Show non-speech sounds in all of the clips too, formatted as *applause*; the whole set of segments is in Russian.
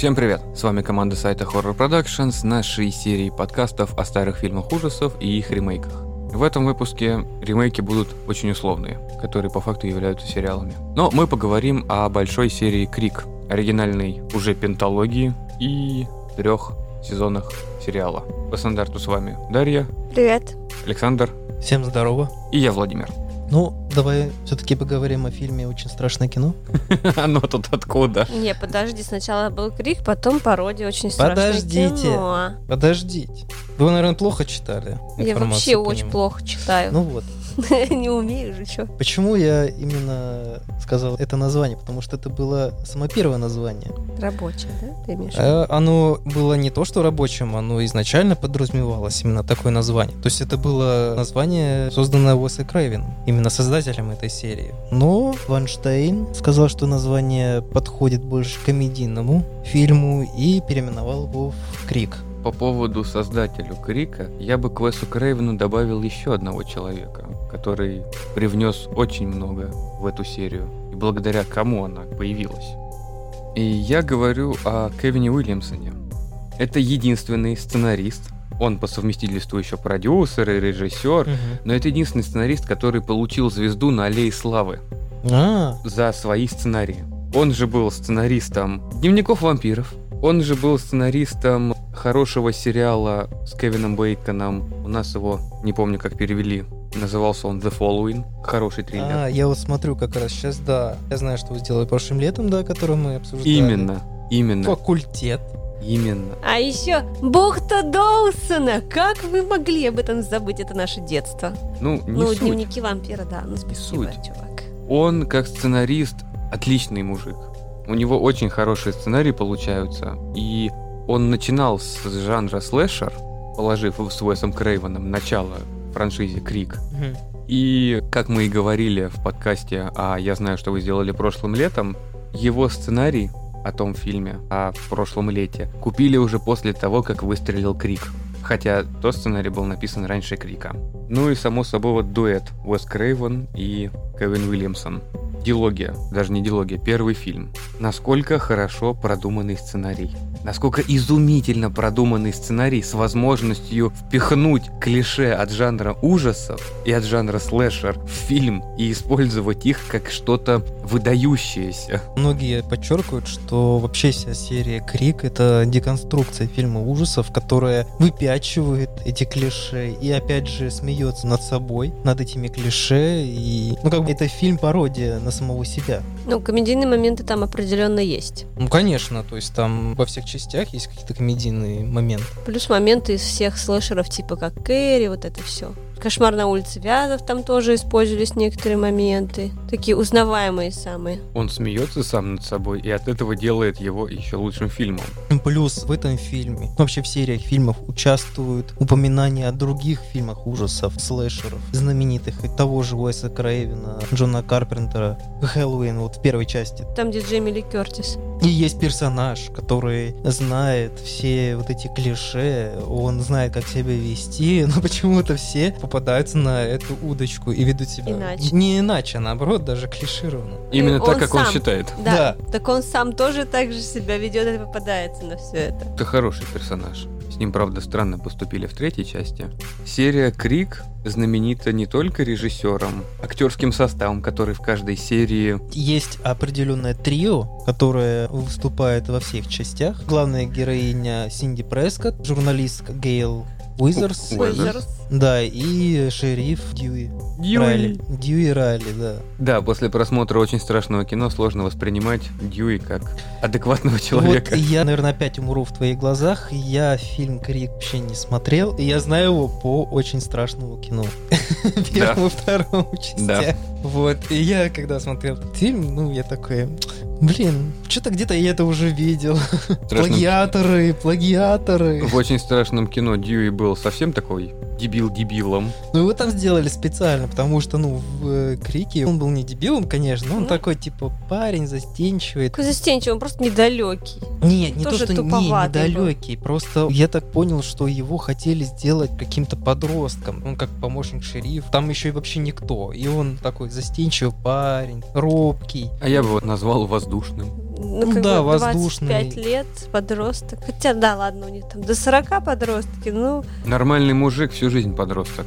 Всем привет! С вами команда сайта Horror Productions с нашей серией подкастов о старых фильмах ужасов и их ремейках. В этом выпуске ремейки будут очень условные, которые по факту являются сериалами. Но мы поговорим о большой серии Крик, оригинальной уже пенталогии и трех сезонах сериала. По стандарту с вами Дарья, Привет. Александр Всем здорово. и я, Владимир. Ну, давай все-таки поговорим о фильме «Очень страшное кино». *laughs* Оно тут откуда? Не, подожди, сначала был крик, потом пародия очень страшное Подождите. кино. Подождите. Вы, наверное, плохо читали Я вообще очень плохо читаю. Ну вот. *laughs* Не умею же, что. Почему я именно сказал это название? Потому что это было самое первое название. Рабочее, да? Ты имеешь? А оно было не то, что рабочим, оно изначально подразумевалось именно такое название. То есть это было название, созданное Уэсом Крейвеном, именно создателем этой серии. Но Ванштейн сказал, что название подходит больше к комедийному фильму и переименовал его в Крик. По поводу создателю Крика, я бы к Уэсу Крейвену добавил еще одного человека, который привнес очень много в эту серию, и благодаря кому она появилась. И я говорю о Кевине Уильямсоне. Это единственный сценарист, он по совместительству еще продюсер и режиссер, но это единственный сценарист, который получил звезду на Аллее Славы А, за свои сценарии. Он же был сценаристом «Дневников вампиров», он же был сценаристом хорошего сериала с Кевином Бейконом. У нас его, не помню, как перевели. Назывался он The Following. Хороший триллер. а, я вот смотрю как раз сейчас, да. Я знаю, что вы сделали прошлым летом, да, который мы обсуждали. именно, именно, Факультет. именно. А еще бухта Доусона! Как вы могли об этом забыть? Это наше детство. Ну, не ну, суть. дневники вампира, да. Ну, спасибо, суть. чувак. Он, как сценарист, отличный мужик. У него очень хорошие сценарии получаются. И он начинал с жанра слэшер, положив с Уэсом Крейвеном начало франшизе Крик. Мгм. И, как мы и говорили в подкасте «А я знаю, что вы сделали прошлым летом», его сценарий о том фильме, о прошлом лете, купили уже после того, как выстрелил Крик. Хотя тот сценарий был написан раньше Крика. Ну и, само собой, вот дуэт Уэс Крейвен и Кевин Уильямсон. Дилогия, даже не дилогия, первый фильм. Насколько хорошо продуманный сценарий. Насколько изумительно продуманный сценарий с возможностью впихнуть клише от жанра ужасов и от жанра слэшер в фильм и использовать их как что-то выдающееся. Многие подчеркивают, что вообще вся серия Крик это деконструкция фильма ужасов, которая выпячивает эти клише и опять же смеется над собой, над этими клише. И, ну, как бы это фильм пародия на самого себя. Ну, комедийные моменты там определенно есть. Ну, конечно, то есть там во всех частях есть какие-то комедийные моменты. Плюс моменты из всех слэшеров, типа как Кэрри, вот это все. Кошмар на улице Вязов там тоже использовались некоторые моменты. Такие узнаваемые самые. Он смеется сам над собой и от этого делает его еще лучшим фильмом. Плюс в этом фильме, вообще в сериях фильмов участвуют упоминания о других фильмах ужасов, слэшеров, знаменитых, и того же Уэса Крейвена, Джона Карпентера, Хэллоуин, вот в первой части. Там, где Джейми Ли Кертис. И есть персонаж, который знает все вот эти клише, он знает, как себя вести, *laughs* но почему-то все попадаются на эту удочку и ведут себя Иначе. не иначе, а наоборот, даже клишированно. Именно он так, как он сам. считает. Да. Так он сам тоже так же себя ведет и попадается на все это. Это хороший персонаж. С ним, правда, странно поступили в третьей части. Серия Крик знаменита не только режиссером, актерским составом, который в каждой серии Есть определенное трио, которое выступает во всех частях. Главная героиня Синди Прескотт, журналистка Гейл Уизерс, да, и шериф Дьюи. Райли. Дьюи Райли, да. Да, после просмотра очень страшного кино сложно воспринимать Дьюи как адекватного человека. Вот я, наверное, опять умру в твоих глазах. Я фильм Крик вообще не смотрел. И я знаю его по очень страшному кино. *laughs* Первому, второму частях. Вот. И я, когда смотрел этот фильм, ну, я такой... Блин, что-то где-то я это уже видел. Страшным- Плагиаторы, плагиаторы. В очень страшном кино Дьюи был совсем такой дебил дебилом. Ну, его там сделали специально, потому что, ну, в э, Крике он был не дебилом, конечно, но он Ну. такой, типа, парень застенчивый. Какой застенчивый, он просто недалекий. Нет, не Тоже то, что не туповатый был. недалекий, просто я так понял, что его хотели сделать каким-то подростком, он как помощник шериф, там еще и вообще никто, и он такой застенчивый парень, робкий. А я бы его назвал воздушным. Ну, Ну как да, бы воздушный. 25 лет, подросток. Хотя, да, ладно, у них там до 40 подростки, ну, Нормальный мужик всю жизнь подросток.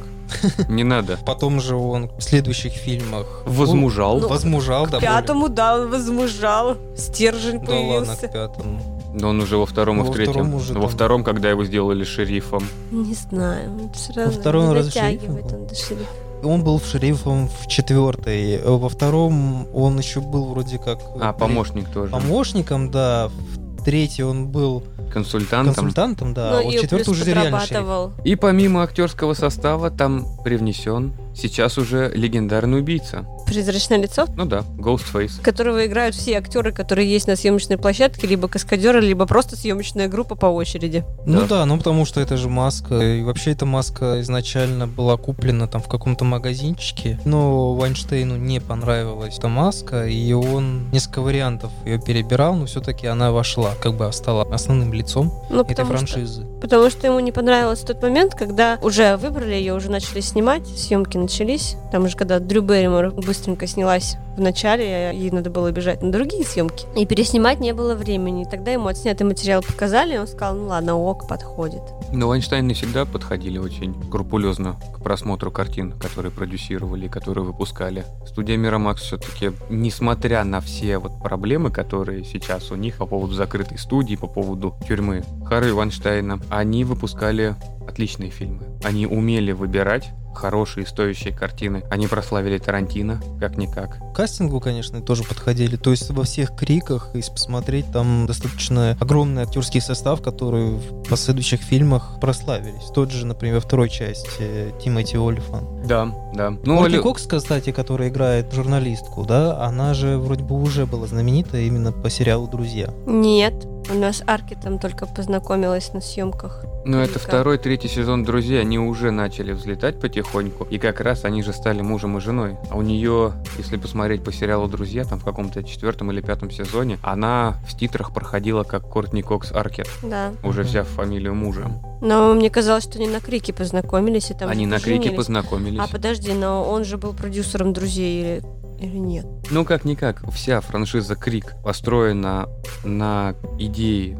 Не надо. *laughs* Потом же он в следующих фильмах... Возмужал. Ну, возмужал, да. к пятому, да, он возмужал, стержень более- Да ладно, появился. к пятому. Но он уже во втором и Во в третьем. втором уже Во там- втором, когда его сделали шерифом. Не знаю, он все равно втором не дотягивает он до шерифа. Он был шерифом в четвертой. Во втором он еще был вроде как... А, при- помощник тоже. Помощником, да. В третьей он был Консультантом. консультантом, да. Ну, а вот четвертый уже реально шериф. И помимо актерского состава там привнесен сейчас уже легендарный убийца. Призрачное лицо, Ну да, Ghostface. которого играют все актеры, которые есть на съемочной площадке, либо каскадеры, либо просто съемочная группа по очереди. Ну Да. да. ну потому что это же маска. И вообще эта маска изначально была куплена там в каком-то магазинчике. Но Вайнштейну не понравилась эта маска, и он несколько вариантов ее перебирал, но все-таки она вошла, как бы стала основным лицом Ну, этой потому что, франшизы. потому что ему не понравился тот момент, когда уже выбрали ее, уже начали снимать, съемки начались. Там же, когда Дрю Берримор быстренько снялась в начале, ей надо было бежать на другие съемки. И переснимать не было времени. Тогда ему отснятый материал показали, и он сказал, ну ладно, ок, подходит. Но Вайнштейны всегда подходили очень скрупулезно к просмотру картин, которые продюсировали которые выпускали. Студия Мирамакс все-таки, несмотря на все вот проблемы, которые сейчас у них по поводу закрытой студии, по поводу тюрьмы Харри Вайнштейна, они выпускали отличные фильмы. Они умели выбирать хорошие стоящие картины. Они прославили Тарантино, как-никак. Кастингу, конечно, тоже подходили. То есть во всех криках, если посмотреть, там достаточно огромный актерский состав, который в последующих фильмах прославились. Тот же, например, второй части э, Тимоти Олифан. Да, да. Ну, Оли- Кокс, кстати, которая играет журналистку, да, она же вроде бы уже была знаменита именно по сериалу «Друзья». Нет, у нас Арки там только познакомилась на съемках. Ну, это второй, третий сезон «Друзья», они уже начали взлетать потихоньку, и как раз они же стали мужем и женой. А у нее, если посмотреть по сериалу «Друзья», там в каком-то четвертом или пятом сезоне, она в титрах проходила как Кортни Кокс Аркет, Да. уже взяв фамилию мужа. Но мне казалось, что они на Крике познакомились и там они на Крике познакомились. А подожди, но он же был продюсером друзей или, или нет? Ну, как-никак, вся франшиза Крик построена на идее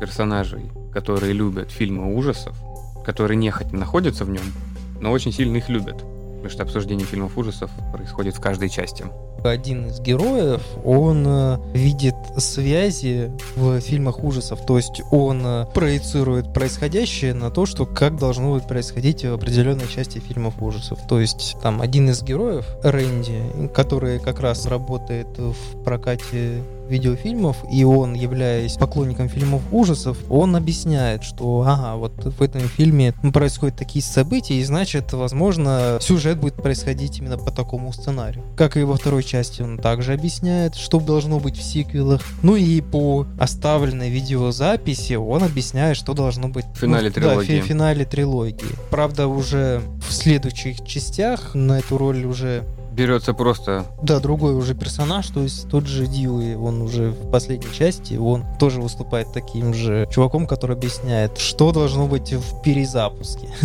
персонажей, которые любят фильмы ужасов, которые нехотя находятся в нем, но очень сильно их любят. Потому что обсуждение фильмов ужасов происходит в каждой части. Один из героев, он э, видит связи в фильмах ужасов, то есть он э, проецирует происходящее на то, что как должно будет происходить в определенной части фильмов ужасов. То есть там один из героев, Рэнди, который как раз работает в прокате видеофильмов, и он, являясь поклонником фильмов ужасов, он объясняет, что ага, вот в этом фильме происходят такие события, и значит, возможно, сюжет будет происходить именно по такому сценарию. Как и во второй части он также объясняет, что должно быть в сиквелах. Ну и по оставленной видеозаписи он объясняет, что должно быть В финале ну, да, трилогии. в фи- финале трилогии. Правда, уже в следующих частях на эту роль уже Берется просто да, другой уже персонаж, то есть тот же Дьюи, он уже в последней части, он тоже выступает таким же чуваком, который объясняет, что должно быть в перезапуске. *laughs*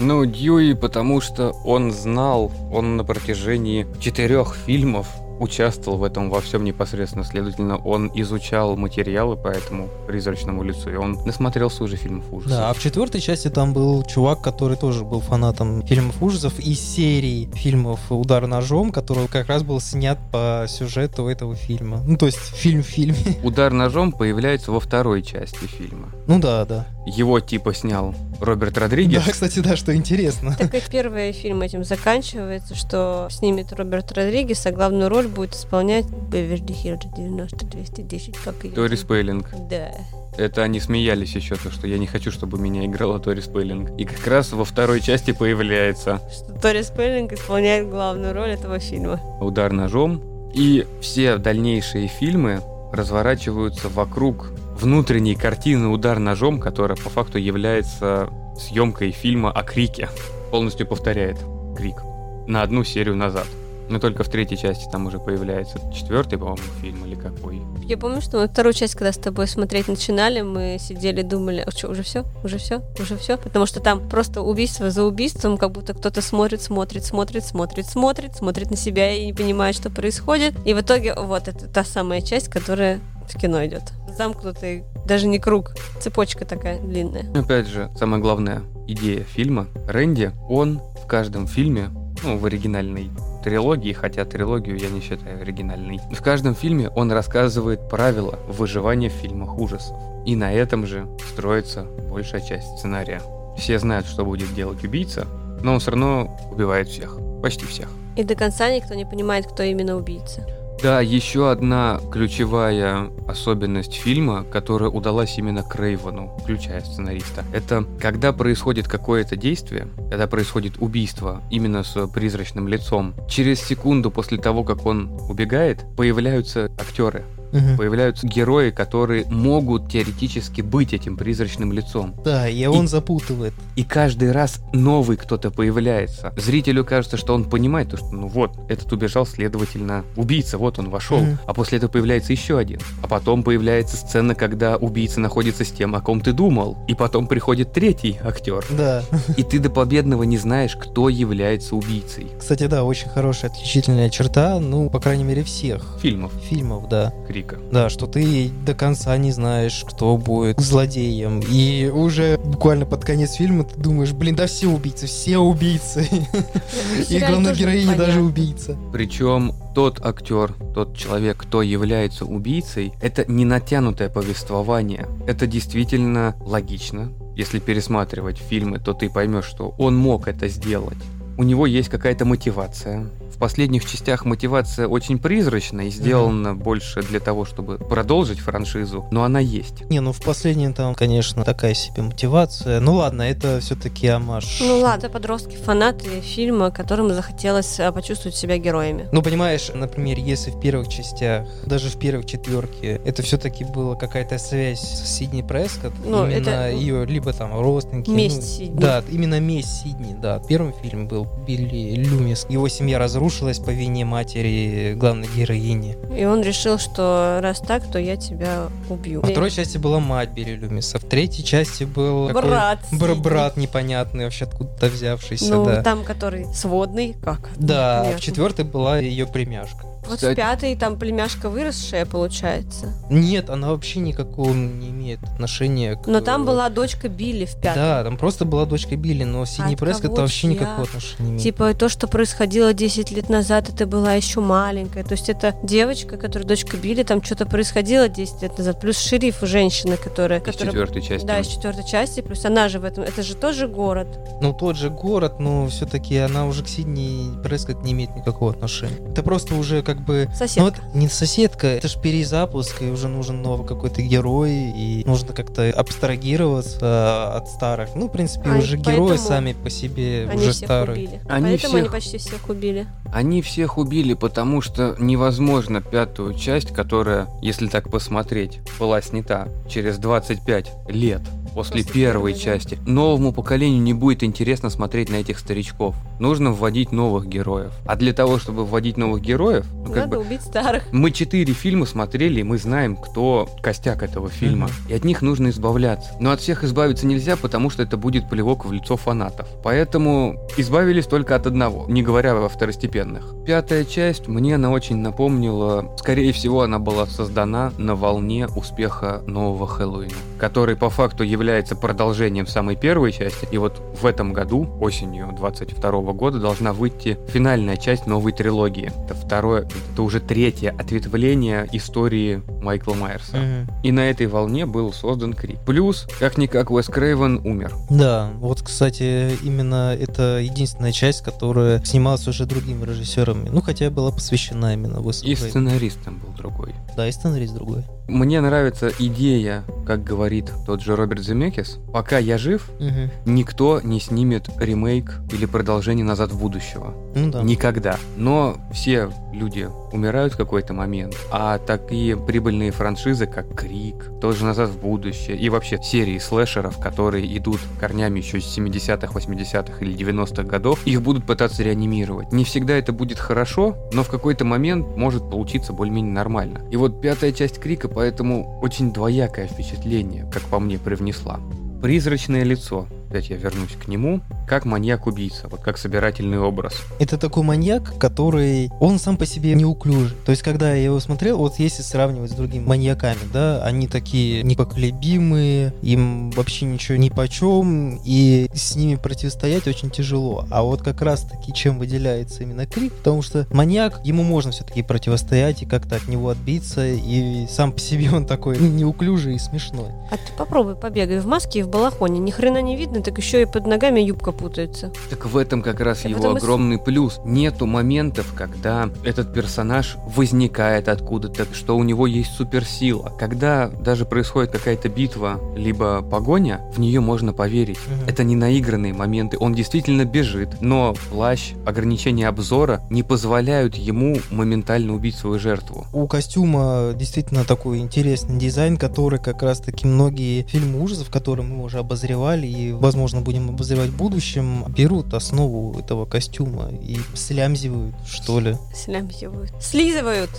Ну, Дьюи, потому что он знал, он на протяжении четырех фильмов участвовал в этом во всем непосредственно. Следовательно, он изучал материалы по этому призрачному лицу, и он насмотрелся уже фильмов ужасов. Да, а в четвертой части там был чувак, который тоже был фанатом фильмов ужасов и серии фильмов «Удар ножом», который как раз был снят по сюжету этого фильма. Ну, то есть фильм в фильме. *laughs* Удар ножом появляется во второй части фильма. Ну да, да. Его типа снял Роберт Родригес. Да, кстати, да, что интересно. Так как первый фильм этим заканчивается, что снимет Роберт Родригес, а главную роль будет исполнять Беверли Хиллз 90-210, как ее Тори. Спейлинг. Да. Это они смеялись еще, то, что я не хочу, чтобы меня играла Тори Спейлинг. И как раз во второй части появляется Что Тори Спеллинг исполняет главную роль этого фильма. удар ножом. И все дальнейшие фильмы разворачиваются вокруг внутренней картины «Удар ножом», которая по факту является съемкой фильма о Крике. Полностью повторяет Крик на одну серию назад. Но только в третьей части там уже появляется четвертый, по-моему, фильм или какой. Я помню, что мы вторую часть, когда с тобой смотреть начинали, мы сидели, думали, а что, уже все? Уже все? Уже все? Потому что там просто убийство за убийством, как будто кто-то смотрит, смотрит, смотрит, смотрит, смотрит, смотрит на себя и не понимает, что происходит. И в итоге вот это та самая часть, которая в кино идет. Замкнутый, даже не круг, цепочка такая длинная. Опять же, самая главная идея фильма. Рэнди, он в каждом фильме, ну, в оригинальной трилогии, хотя трилогию я не считаю оригинальной. В каждом фильме он рассказывает правила выживания в фильмах ужасов. И на этом же строится большая часть сценария. Все знают, что будет делать убийца, но он все равно убивает всех. Почти всех. И до конца никто не понимает, кто именно убийца. Да, еще одна ключевая особенность фильма, которая удалась именно Крейвену, включая сценариста, это когда происходит какое-то действие, когда происходит убийство именно с призрачным лицом, через секунду после того, как он убегает, появляются актеры, Мгм. появляются герои, которые могут теоретически быть этим призрачным лицом. Да, и он запутывает. И каждый раз новый кто-то появляется. Зрителю кажется, что он понимает, то, что ну вот, этот убежал, следовательно, убийца, вот он вошел. Мгм. А после этого появляется еще один. А потом появляется сцена, когда убийца находится с тем, о ком ты думал. И потом приходит третий актер. Да. И ты до победного не знаешь, кто является убийцей. Кстати, да, очень хорошая отличительная черта, ну, по крайней мере, всех Фильмов фильмов, да. Крика. Да, что ты до конца не знаешь, кто будет злодеем. И уже буквально под конец фильма ты думаешь, блин, да все убийцы, все убийцы. *laughs* И главная героиня даже убийца. Причем тот актер, тот человек, кто является убийцей, это не натянутое повествование. Это действительно логично. Если пересматривать фильмы, то ты поймешь, что он мог это сделать. У него есть какая-то мотивация. В последних частях мотивация очень призрачная и сделана больше для того, чтобы продолжить франшизу, но она есть. Не, ну в последнем там, конечно, такая себе мотивация. Ну ладно, это все-таки амаш. Ну ладно, это подростки, фанаты фильма, которым захотелось а, почувствовать себя героями. Ну, понимаешь, например, если в первых частях, даже в первой четверке, это все-таки была какая-то связь с Сидни Прескотт, Ну, именно это- ее либо там родственники. Месть ну, Сидни. Да, именно месть Сидни, да. Первый фильм был Билли Люмис. Его семья разрушилась по вине матери главной героини. И он решил, что раз так, то я тебя убью. Во второй части была мать Билли Люмиса. В третьей части был Брат. бр- Сидни. брат непонятный, вообще откуда-то взявшийся, Ну, да. там, который сводный, как? Да, а в четвертой была ее племяшка. Вот Кстати- в пятой там племяшка выросшая, получается. Нет, она вообще никакого не имеет отношения к... Но там была дочка Билли в пятой. Да, там просто была дочка Билли, но Сидни от Прескотт вообще чья? никакого отношения не имеет. Типа то, что происходило 10 лет назад, это была еще маленькая. То есть это девочка, которая дочка Билли, там что-то происходило 10 лет назад. Плюс шериф у женщины, которая... Из которая... четвертой части. Да, из четвертой части, плюс она же в этом, это же тоже город. Ну, тот же город, но все-таки она уже к Сидни Прескотт не имеет никакого отношения. Это просто уже как бы... Соседка. Ну, вот не соседка, это же перезапуск, и уже нужен новый какой-то герой, и нужно как-то абстрагироваться от старых. Ну, в принципе, А, уже герои сами по себе они уже всех старые. убили. Они Поэтому они всех- почти всех убили. Они всех убили, потому что невозможно пятую часть, которая, если так посмотреть, была снята через 25 лет после, первой части. Новому поколению не будет интересно смотреть на этих старичков. Нужно вводить новых героев. А для того, чтобы вводить новых героев, ну, как Надо бы, убить старых. мы четыре фильма смотрели, и мы знаем, кто костяк этого фильма. Мгм. И от них нужно избавляться. Но от всех избавиться нельзя, потому что это будет плевок в лицо фанатов. Поэтому избавились только от одного, не говоря о второстепенных. Пятая часть, мне она очень напомнила, скорее всего, она была создана на волне успеха нового Хэллоуина, который по факту является продолжением самой первой части. И вот в этом году, осенью 22 года, должна выйти финальная часть новой трилогии. Это второе, это уже третье ответвление истории Майкла Майерса. Мгм. И на этой волне был создан Крик. Плюс, как-никак, Уэс Крейвен умер. Да, вот, кстати, именно это единственная часть, которая снималась уже другими режиссерами. Ну, хотя была посвящена именно Уэсу И Крейвену. сценаристом был другой. Да, и сценарист другой. Мне нравится идея, как говорит тот же Роберт Земекис. Пока я жив, Мгм. никто не снимет ремейк или продолжение «Назад в будущего». Ну да. Никогда. Но все люди умирают в какой-то момент, а такие прибыльные франшизы, как Крик, тоже «Назад в будущее» и вообще серии слэшеров, которые идут корнями еще с 70-х, 80-х или 90-х годов, их будут пытаться реанимировать. Не всегда это будет хорошо, но в какой-то момент может получиться более-менее нормально. И вот пятая часть Крика поэтому очень двоякое впечатление, как по мне, привнесла. Призрачное лицо. Опять я вернусь к нему, как маньяк-убийца, вот как собирательный образ. Это такой маньяк, который, он сам по себе неуклюжий. То есть, когда я его смотрел, вот если сравнивать с другими маньяками, да, они такие непоколебимые, им вообще ничего ни по чем, и с ними противостоять очень тяжело. А вот как раз таки чем выделяется именно Крик, потому что маньяк, ему можно все-таки противостоять и как-то от него отбиться, и сам по себе он такой *laughs* неуклюжий и смешной. А ты попробуй побегай в маске и в балахоне. Ни хрена не видно, так еще и под ногами юбка путается. Так в этом как раз в его этом и огромный плюс. Нету моментов, когда этот персонаж возникает откуда-то, что у него есть суперсила. Когда даже происходит какая-то битва, либо погоня, в нее можно поверить. Мгм. Это не наигранные моменты, он действительно бежит, но плащ, ограничения обзора не позволяют ему моментально убить свою жертву. У костюма действительно такой интересный дизайн, который как раз-таки многие фильмы ужасов, которые мы уже обозревали и, возможно, будем обозревать в будущем, берут основу этого костюма и слямзивают, что ли. Слямзивают. Слизывают.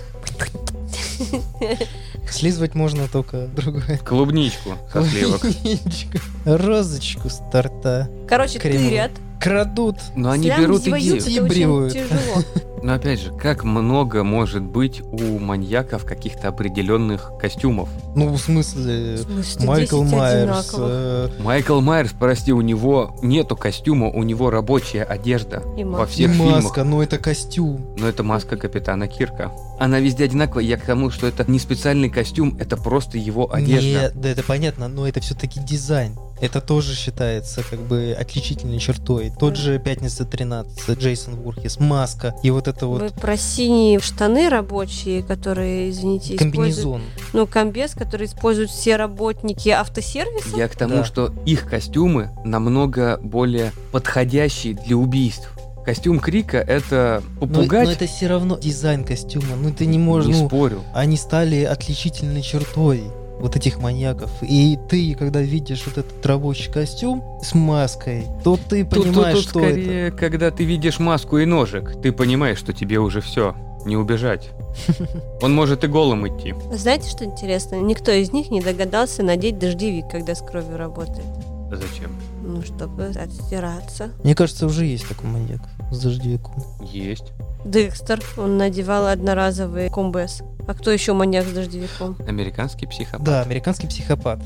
Слизывать можно только другое. Клубничку со сливок. Клубничку. Розочку с торта. Короче, Кремовую. тырят. Крадут. Но они берут очень Тибривают. тяжело. Но опять же, как много может быть у маньяков каких-то определенных костюмов? Ну, в смысле, В смысле, Майкл 10 Майерс. э, Майкл Майерс, прости, у него нету костюма, у него рабочая одежда И во маска. И всех фильмах. маска, но это костюм. Но это маска капитана Кирка. Она везде одинаковая. Я к тому, что это не специальный костюм, это просто его одежда. Нет, да это понятно, но это все-таки дизайн. Это тоже считается как бы отличительной чертой. Тот же «Пятница 13», Джейсон Вурхис, маска и вот это Вы вот про синие штаны рабочие, которые, извините, используют... комбинезон. Ну, комбез, который используют все работники автосервиса. Я к тому, Да. что их костюмы намного более подходящие для убийств. Костюм Крика это Но, попугать. но это все равно дизайн костюма. Ну ты не можешь, не ну, спорю. они стали отличительной чертой вот этих маньяков. И ты, когда видишь вот этот рабочий костюм с маской, то ты Тут, тут- понимаешь, тут что это. скорее, когда ты видишь маску и ножик, ты понимаешь, что тебе уже все, не убежать. *laughs* Он может и голым идти. Знаете, что интересно? Никто из них не догадался надеть дождевик, когда с кровью работает. Зачем? Ну, чтобы отстираться. Мне кажется, уже есть такой маньяк с дождевиком. Есть. Декстер, он надевал одноразовый комбез. А кто еще маньяк с дождевиком? Американский психопат. Да, американский психопат.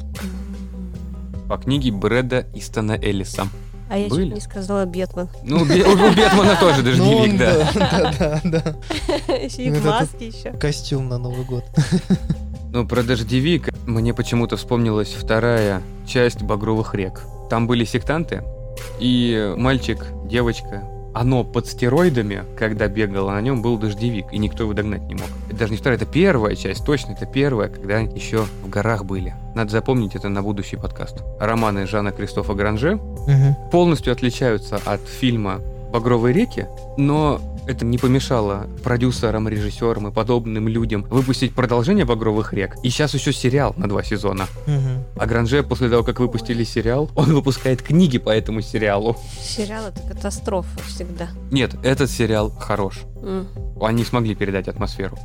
По книге Брэда Истона Эллиса. А я Были? чуть не сказала Бетмен. Ну, у Бе- у Бетмена тоже *laughs* Ну, дождевик, он, да. да, да, да. Еще и Ну, маске еще. Костюм на Новый год. Ну, про дождевик мне почему-то вспомнилась вторая часть «Багровых рек». Там были сектанты, и мальчик, девочка, оно под стероидами, когда бегало, на нем был дождевик, и никто его догнать не мог. Это даже не вторая, это первая часть, точно, это первая, когда еще в горах были. Надо запомнить это на будущий подкаст. Романы Жана Кристофа Гранже Мгм. полностью отличаются от фильма «Багровые реки», но это не помешало продюсерам, режиссерам и подобным людям выпустить продолжение «Багровых рек». И сейчас еще сериал на два сезона. Мгм. А Гранже, после того, как выпустили сериал, он выпускает книги по этому сериалу. Сериал это катастрофа всегда. Нет, этот сериал хорош. М. Они смогли передать атмосферу.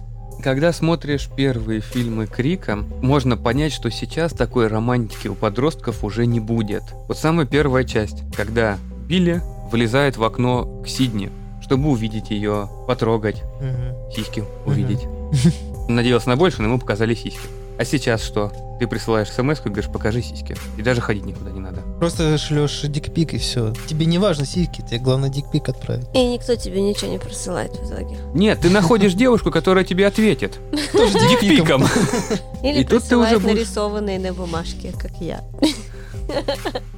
Когда смотришь первые фильмы Крика, можно понять, что сейчас такой романтики у подростков уже не будет. Вот самая первая часть, когда Билли вылезает в окно к Сидни, чтобы увидеть ее, потрогать, Мгм. сиськи увидеть. *laughs* Надеялся на больше, но ему показали сиськи. А сейчас что? Ты присылаешь смс и говоришь, покажи сиськи. И даже ходить никуда не надо. Просто шлешь дикпик и все. Тебе не важно сиськи, тебе главное дикпик отправить. И никто тебе ничего не присылает в итоге. Нет, ты находишь *laughs* девушку, которая тебе ответит. Тоже Дикпиком. *laughs* Или И тут ты уже присылает нарисованные на бумажке, как я.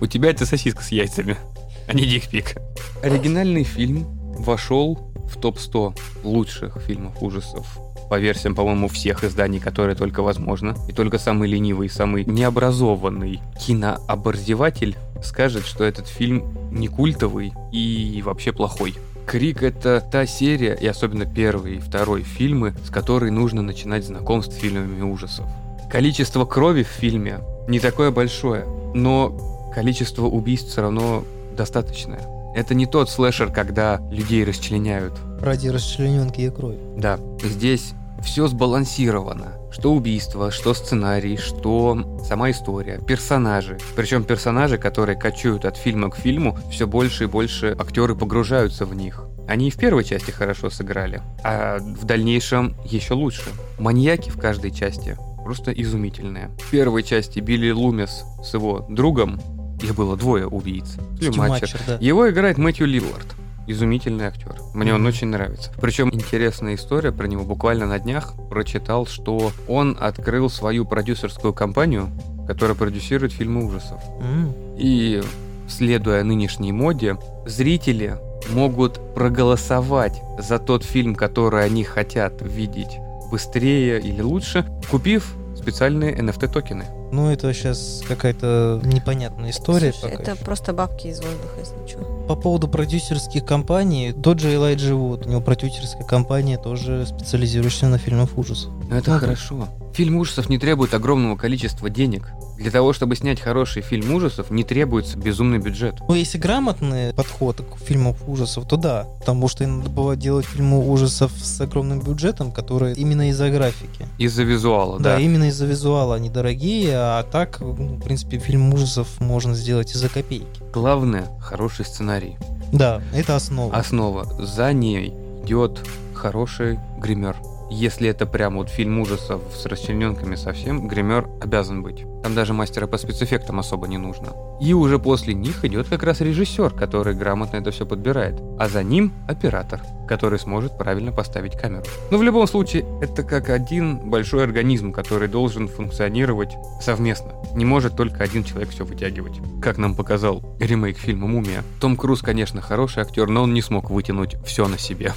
У тебя это сосиска с яйцами, а не дикпик. Оригинальный фильм вошел в топ-100 лучших фильмов ужасов по версиям, по-моему, всех изданий, которые только возможно. И только самый ленивый, самый необразованный кинооборзеватель скажет, что этот фильм не культовый и вообще плохой. Крик — это та серия, и особенно первый и второй фильмы, с которой нужно начинать знакомство с фильмами ужасов. Количество крови в фильме не такое большое, но количество убийств все равно достаточное. Это не тот слэшер, когда людей расчленяют. Ради расчлененки и крови. Да, здесь все сбалансировано. Что убийство, что сценарий, что сама история, персонажи. Причем персонажи, которые кочуют от фильма к фильму, все больше и больше актеры погружаются в них. Они и в первой части хорошо сыграли, а в дальнейшем еще лучше. Маньяки в каждой части просто изумительные. В первой части Билли Лумис с его другом, их было двое убийц. Стюматчер, да. Его играет Мэтью Лиллард. Изумительный актер. Мне он Мгм. очень нравится. Причем интересная история про него. Буквально на днях прочитал, что он открыл свою продюсерскую компанию, которая продюсирует фильмы ужасов. М, И, следуя нынешней моде, зрители могут проголосовать за тот фильм, который они хотят видеть быстрее или лучше, купив специальные NFT-токены. Ну, это сейчас какая-то непонятная история. Слушай, это ещё. просто бабки из воздуха, если что. По поводу продюсерских компаний, тот же Элайджи Вуд, у него продюсерская компания, тоже специализирующаяся на фильмах ужасов. Но это Ну, хорошо. Фильм ужасов не требует огромного количества денег. Для того, чтобы снять хороший фильм ужасов, не требуется безумный бюджет. Ну, если грамотный подход к фильмам ужасов, то да. Потому что иногда бывает делать фильмы ужасов с огромным бюджетом, которые именно из-за графики. Из-за визуала, Да, да. именно из-за визуала они дорогие, а так, ну, в принципе, фильм ужасов можно сделать из-за копейки. Главное – хороший сценарий. Да, это основа. Основа. За ней идет хороший гример. Если это прям вот фильм ужасов с расчлененками совсем, гример обязан быть. Там даже мастера по спецэффектам особо не нужно. И уже после них идет как раз режиссер, который грамотно это все подбирает. А за ним оператор, который сможет правильно поставить камеру. Но в любом случае, это как один большой организм, который должен функционировать совместно. Не может только один человек все вытягивать. Как нам показал ремейк фильма «Мумия». Том Круз, конечно, хороший актер, но он не смог вытянуть все на себе.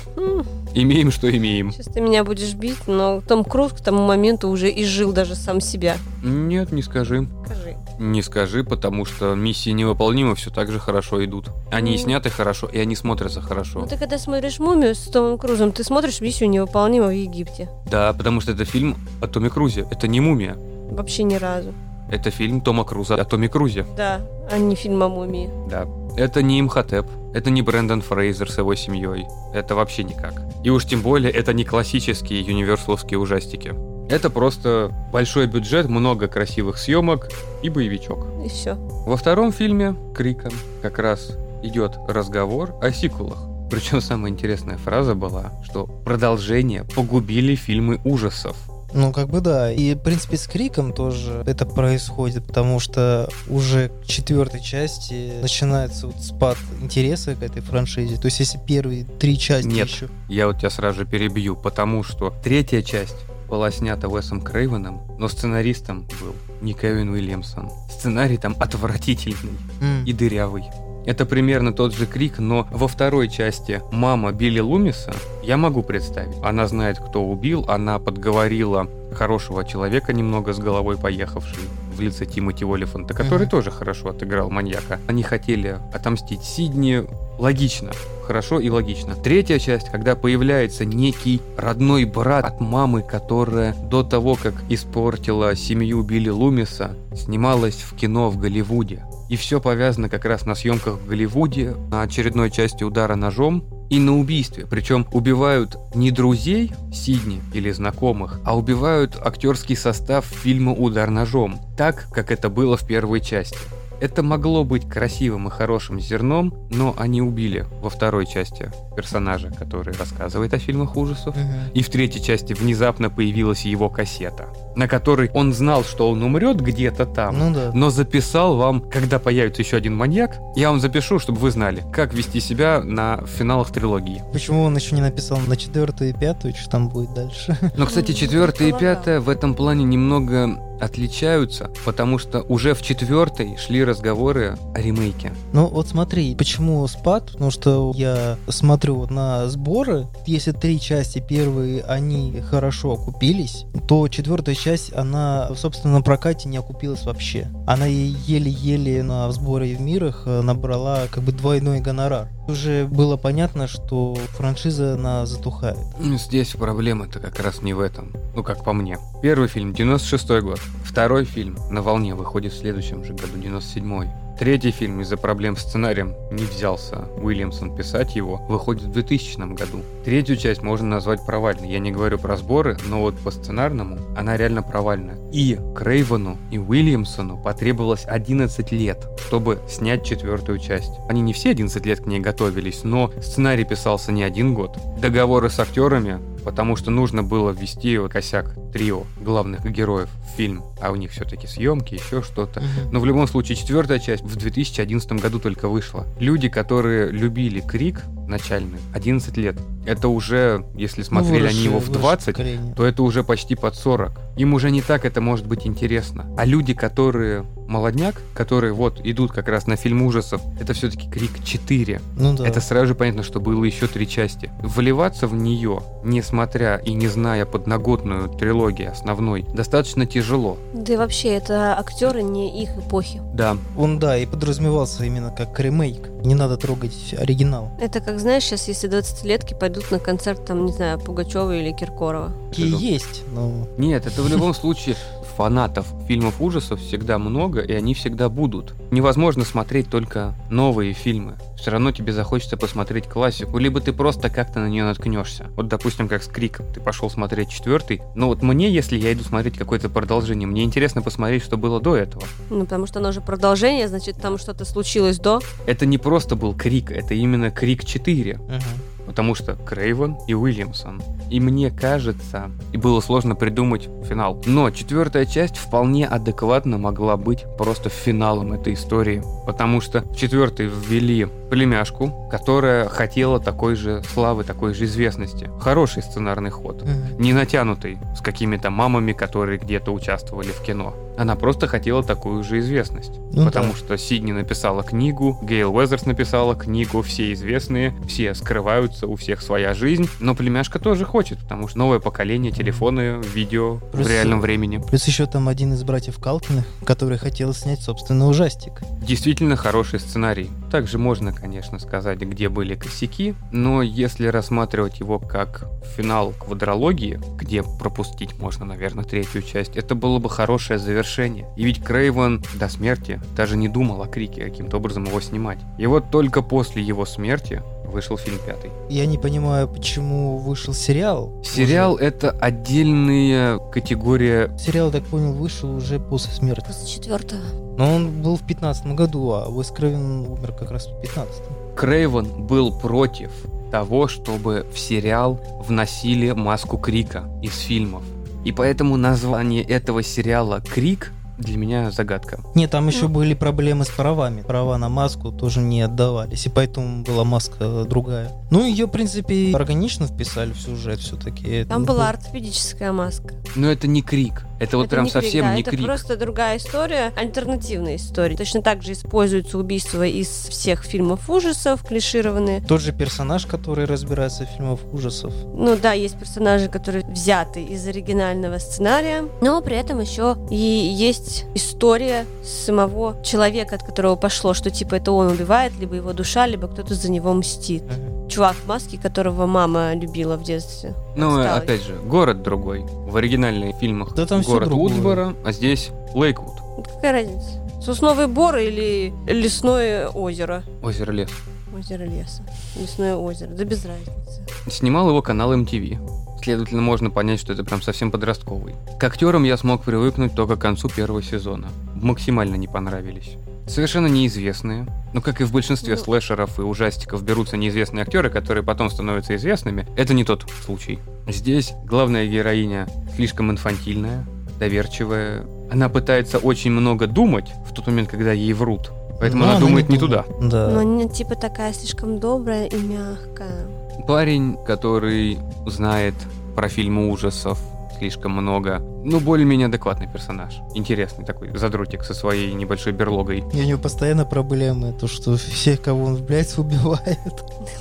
Имеем, что имеем. Сейчас ты меня будешь бить, но Том Круз к тому моменту уже изжил даже сам себя. Нет, не скажи. Скажи. Не скажи, потому что миссии невыполнимы все так же хорошо идут. Они Ну. сняты хорошо, и они смотрятся хорошо. Ну ты когда смотришь «Мумию» с Томом Крузом, ты смотришь «Миссию невыполнима» в Египте. Да, потому что это фильм о Томе Крузе. Это не «Мумия». Вообще ни разу. Это фильм Тома Круза о Томе Крузе. Да, а не фильм о мумии. Да. Это не Имхотеп. Это не Брэндон Фрейзер с его семьей. Это вообще никак. И уж тем более это не классические юниверсаловские ужастики. Это просто большой бюджет, много красивых съемок и боевичок. И все. Во втором фильме «Крика» как раз идет разговор о сиквелах. Причем самая интересная фраза была, что продолжения погубили фильмы ужасов. Ну, как бы да. И, в принципе, с Криком тоже это происходит, потому что уже к четвертой части начинается вот спад интереса к этой франшизе. То есть, если первые три части Нет. еще... Я вот тебя сразу же перебью, потому что третья часть была снята Уэсом Крейвеном, но сценаристом был не Кевин Уильямсон. Сценарий там отвратительный М, и дырявый. Это примерно тот же крик, но во второй части мама Билли Лумиса я могу представить. Она знает, кто убил, она подговорила хорошего человека, немного с головой поехавший в лице Тимоти Олифанта, который Мгм. тоже хорошо отыграл маньяка. Они хотели отомстить Сидни. Логично. Хорошо и логично. Третья часть, когда появляется некий родной брат от мамы, которая до того, как испортила семью Билли Лумиса, снималась в кино в Голливуде. И все повязано как раз на съемках в Голливуде, на очередной части удара ножом и на убийстве. Причем убивают не друзей Сидни или знакомых, а убивают актерский состав фильма «Удар ножом», так, как это было в первой части. Это могло быть красивым и хорошим зерном, но они убили во второй части персонажа, который рассказывает о фильмах ужасов. мгм. И в третьей части внезапно появилась его кассета, на которой он знал, что он умрет где-то там, Ну да. но записал вам, когда появится еще один маньяк, я вам запишу, чтобы вы знали, как вести себя на финалах трилогии. Почему он еще не написал на четвертую и пятую, что там будет дальше? Но, кстати, Ну, четвертая и пятая в этом плане немного отличаются, потому что уже в четвертой шли разговоры о ремейке. Ну вот смотри, почему спад? Потому что я смотрю на сборы. Если три части первые, они хорошо окупились, то четвертая часть, она, собственно, на прокате не окупилась вообще. Она еле-еле на сборе в мирах э, набрала как бы двойной гонорар. Уже было понятно, что франшиза она затухает. Ну, Здесь проблема-то как раз не в этом. Ну, как по мне. Первый фильм 96 год. Второй фильм на волне выходит в следующем же году, 97-й. Третий фильм из-за проблем с сценарием не взялся Уильямсон писать его, выходит в 2000 году. Третью часть можно назвать провальной. Я не говорю про сборы, но вот по сценарному она реально провальная. И Крейвену и Уильямсону потребовалось 11 лет, чтобы снять четвертую часть. Они не все 11 лет к ней готовились, но сценарий писался не один год. Договоры с актерами потому что нужно было ввести косяк трио главных героев в фильм, а у них все-таки съемки, еще что-то. Но в любом случае, четвертая часть в 2011 году только вышла. Люди, которые любили Крик начальный, 11 лет, это уже, если ну, смотрели ну, они его в 20, то это уже почти под 40. Им уже не так это может быть интересно. А люди, которые молодняк, которые вот идут как раз на фильм ужасов, это все-таки Крик 4. Ну да. Это сразу же понятно, что было еще три части. Вливаться в нее, несмотря и не зная подноготную трилогии основной, достаточно тяжело. Да и вообще, это актеры не их эпохи. Да. Он, да, и подразумевался именно как ремейк. Не надо трогать оригинал. Это как, знаешь, сейчас если 20-летки пойдут на концерт, там, не знаю, Пугачева или Киркорова. И есть, но... Нет, это в любом случае фанатов фильмов ужасов всегда много, и они всегда будут. Невозможно смотреть только новые фильмы. Все равно тебе захочется посмотреть классику, либо ты просто как-то на нее наткнешься. Вот, допустим, как с Криком. Ты пошел смотреть четвертый, но вот мне, если я иду смотреть какое-то продолжение, мне интересно посмотреть, что было до этого. Ну, потому что оно же продолжение, значит, там что-то случилось до. Это не просто был Крик, это именно Крик 4. Угу потому что Крейвен и Уильямсон. И мне кажется, и было сложно придумать финал. Но четвертая часть вполне адекватно могла быть просто финалом этой истории, потому что в четвертой ввели племяшку, которая хотела такой же славы, такой же известности. Хороший сценарный ход. Mm-hmm. Не натянутый с какими-то мамами, которые где-то участвовали в кино. Она просто хотела такую же известность. Ну, потому да. что Сидни написала книгу, Гейл Уэзерс написала книгу, все известные, все скрываются, у всех своя жизнь. Но племяшка тоже хочет, потому что новое поколение, телефоны, видео плюс, в реальном времени. Плюс еще там один из братьев Калкина, который хотел снять собственный ужастик. Действительно хороший сценарий. Также можно, конечно, сказать, где были косяки, но если рассматривать его как финал квадрологии, где пропустить можно, наверное, третью часть, это было бы хорошее завершение. И ведь Крейвен до смерти даже не думал о Крике, каким-то образом его снимать. И вот только после его смерти вышел фильм пятый. Я не понимаю, почему вышел сериал. Сериал уже. это отдельная категория. Сериал, так понял, вышел уже после смерти. После четвертого. Но он был в пятнадцатом году, а Уэс Крейвен умер как раз в пятнадцатом. Крейвен был против того, чтобы в сериал вносили маску Крика из фильмов. И поэтому название этого сериала «Крик» для меня загадка. Нет, там еще ну. были проблемы с правами. Права на маску тоже не отдавались, и поэтому была маска другая. Ну, ее, в принципе, органично вписали в сюжет все-таки. Там была ортопедическая маска. Но это не крик. Это вот это прям не совсем крик, да, не это крик. Это просто другая история, альтернативная история. Точно так же используются убийства из всех фильмов ужасов, клишированные. Тот же персонаж, который разбирается в фильмах ужасов. Ну да, есть персонажи, которые взяты из оригинального сценария, но при этом еще и есть история самого человека, от которого пошло, что типа это он убивает, либо его душа, либо кто-то за него мстит. Uh-huh. Чувак в маске, которого мама любила в детстве. Ну, Осталось. опять же, город другой. В оригинальных фильмах да, там город Удсборо, а здесь Лейквуд. Какая разница? Сосновый бор или лесное озеро? Озеро лес. Озеро леса. Лесное озеро. Да без разницы. Снимал его канал MTV. Следовательно, можно понять, что это прям совсем подростковый. К актерам я смог привыкнуть только к концу первого сезона. Максимально не понравились. Совершенно неизвестные. Ну, как и в большинстве ну... слэшеров и ужастиков берутся неизвестные актеры, которые потом становятся известными. Это не тот случай. Здесь главная героиня слишком инфантильная, доверчивая. Она пытается очень много думать в тот момент, когда ей врут. Поэтому Но она, она думает не, не туда. Да. Но она типа такая слишком добрая и мягкая. Парень, который знает про фильмы ужасов слишком много. Ну, более-менее адекватный персонаж. Интересный такой задротик со своей небольшой берлогой. И у него постоянно проблемы, то, что всех, кого он, блядь, убивает.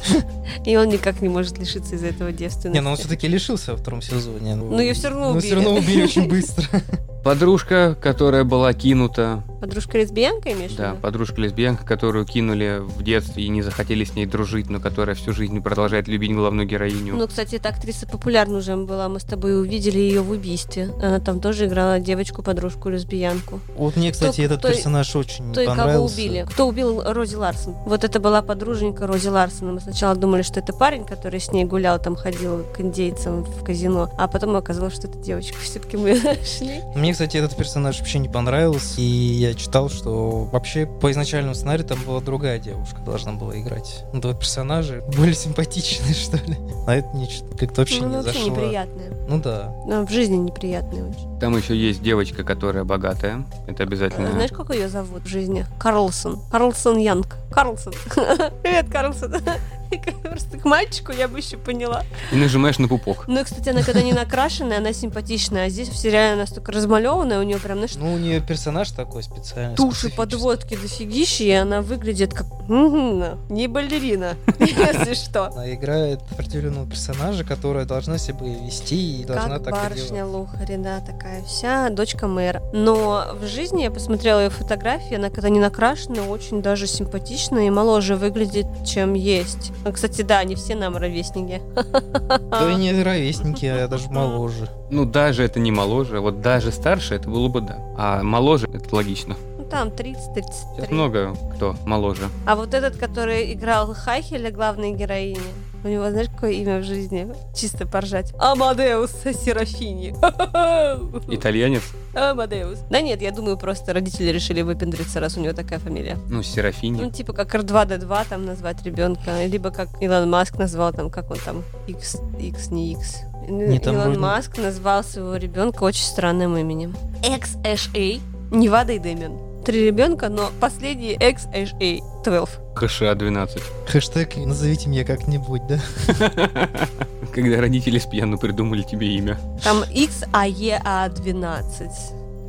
*laughs* И он никак не может лишиться из этого девственности. Не, но он все-таки лишился во втором сезоне. Но ее все равно убили. Но все равно убили очень *laughs* быстро. Подружка, которая была кинута Подружка-лесбиянка имеешь в Да, виду? подружка-лесбиянка, которую кинули в детстве и не захотели с ней дружить, но которая всю жизнь продолжает любить главную героиню. Ну, кстати, эта актриса популярна уже была. Мы с тобой увидели ее в убийстве. Она там тоже играла девочку-подружку-лесбиянку. Вот мне, кстати, Кто- этот кто- персонаж очень Кто и кого понравился. убили? Кто убил Рози Ларсон? Вот это была подруженька Рози Ларсона. Мы сначала думали, что это парень, который с ней гулял, там ходил к индейцам в казино, а потом оказалось, что это девочка. *laughs* Все-таки мы *laughs* нашли. Мне, кстати, этот персонаж вообще не понравился, и я читал, что вообще по изначальному сценарию там была другая девушка должна была играть. Ну, два персонажа более симпатичные, *laughs* что ли. А это мне что-то как-то вообще Ну, не вообще зашло. неприятная. Ну да. Она в жизни неприятная очень. Там еще есть девочка, которая богатая. Это обязательно. Знаешь, как ее зовут в жизни? Карлсон. Карлсон Янг. Карлсон. *laughs* Привет, Карлсон. *laughs* Просто к мальчику я бы еще поняла. И нажимаешь на пупок. Ну, и, кстати, она когда не накрашенная, она симпатичная. А здесь в сериале она настолько размалеванная, у нее прям, знаешь, Ну, у нее персонаж такой специальный. туши, подводки дофигища, и она выглядит как... Не балерина, *laughs* если что. Она играет определенного персонажа, которая должна себя вести и должна так барышня. Лухари, да, такая вся, дочка мэра. Но в жизни я посмотрела ее фотографии, она когда не накрашена, очень даже симпатичная и моложе выглядит, чем есть. А, Кстати, да, не все нам ровесники. Да и не ровесники, а даже моложе. Ну, даже это не моложе. Вот даже старше это было бы да. А моложе это логично. Ну, там 30-33. Сейчас много кто моложе. А вот этот, который играл Хайхеля, главной героини, у него, знаешь, какое имя в жизни? Чисто поржать. Амадеус Серафини. *laughs* Итальянец? Амадеус. Да нет, я думаю, просто родители решили выпендриться, раз у него такая фамилия. Ну, Ну, Серафини. типа как R2D2 там назвать ребенка, либо как Илон Маск назвал там, как он там, X, X, не X. Не, там Илон можно- Маск назвал своего ребенка очень странным именем. XHA, Невада и Дэмиан. Три ребенка, но последний XHA 12. ХША 12. Хэштег «Назовите меня как-нибудь», да? *laughs* Когда родители с пьяну придумали тебе имя. Там X, А, Е, А 12.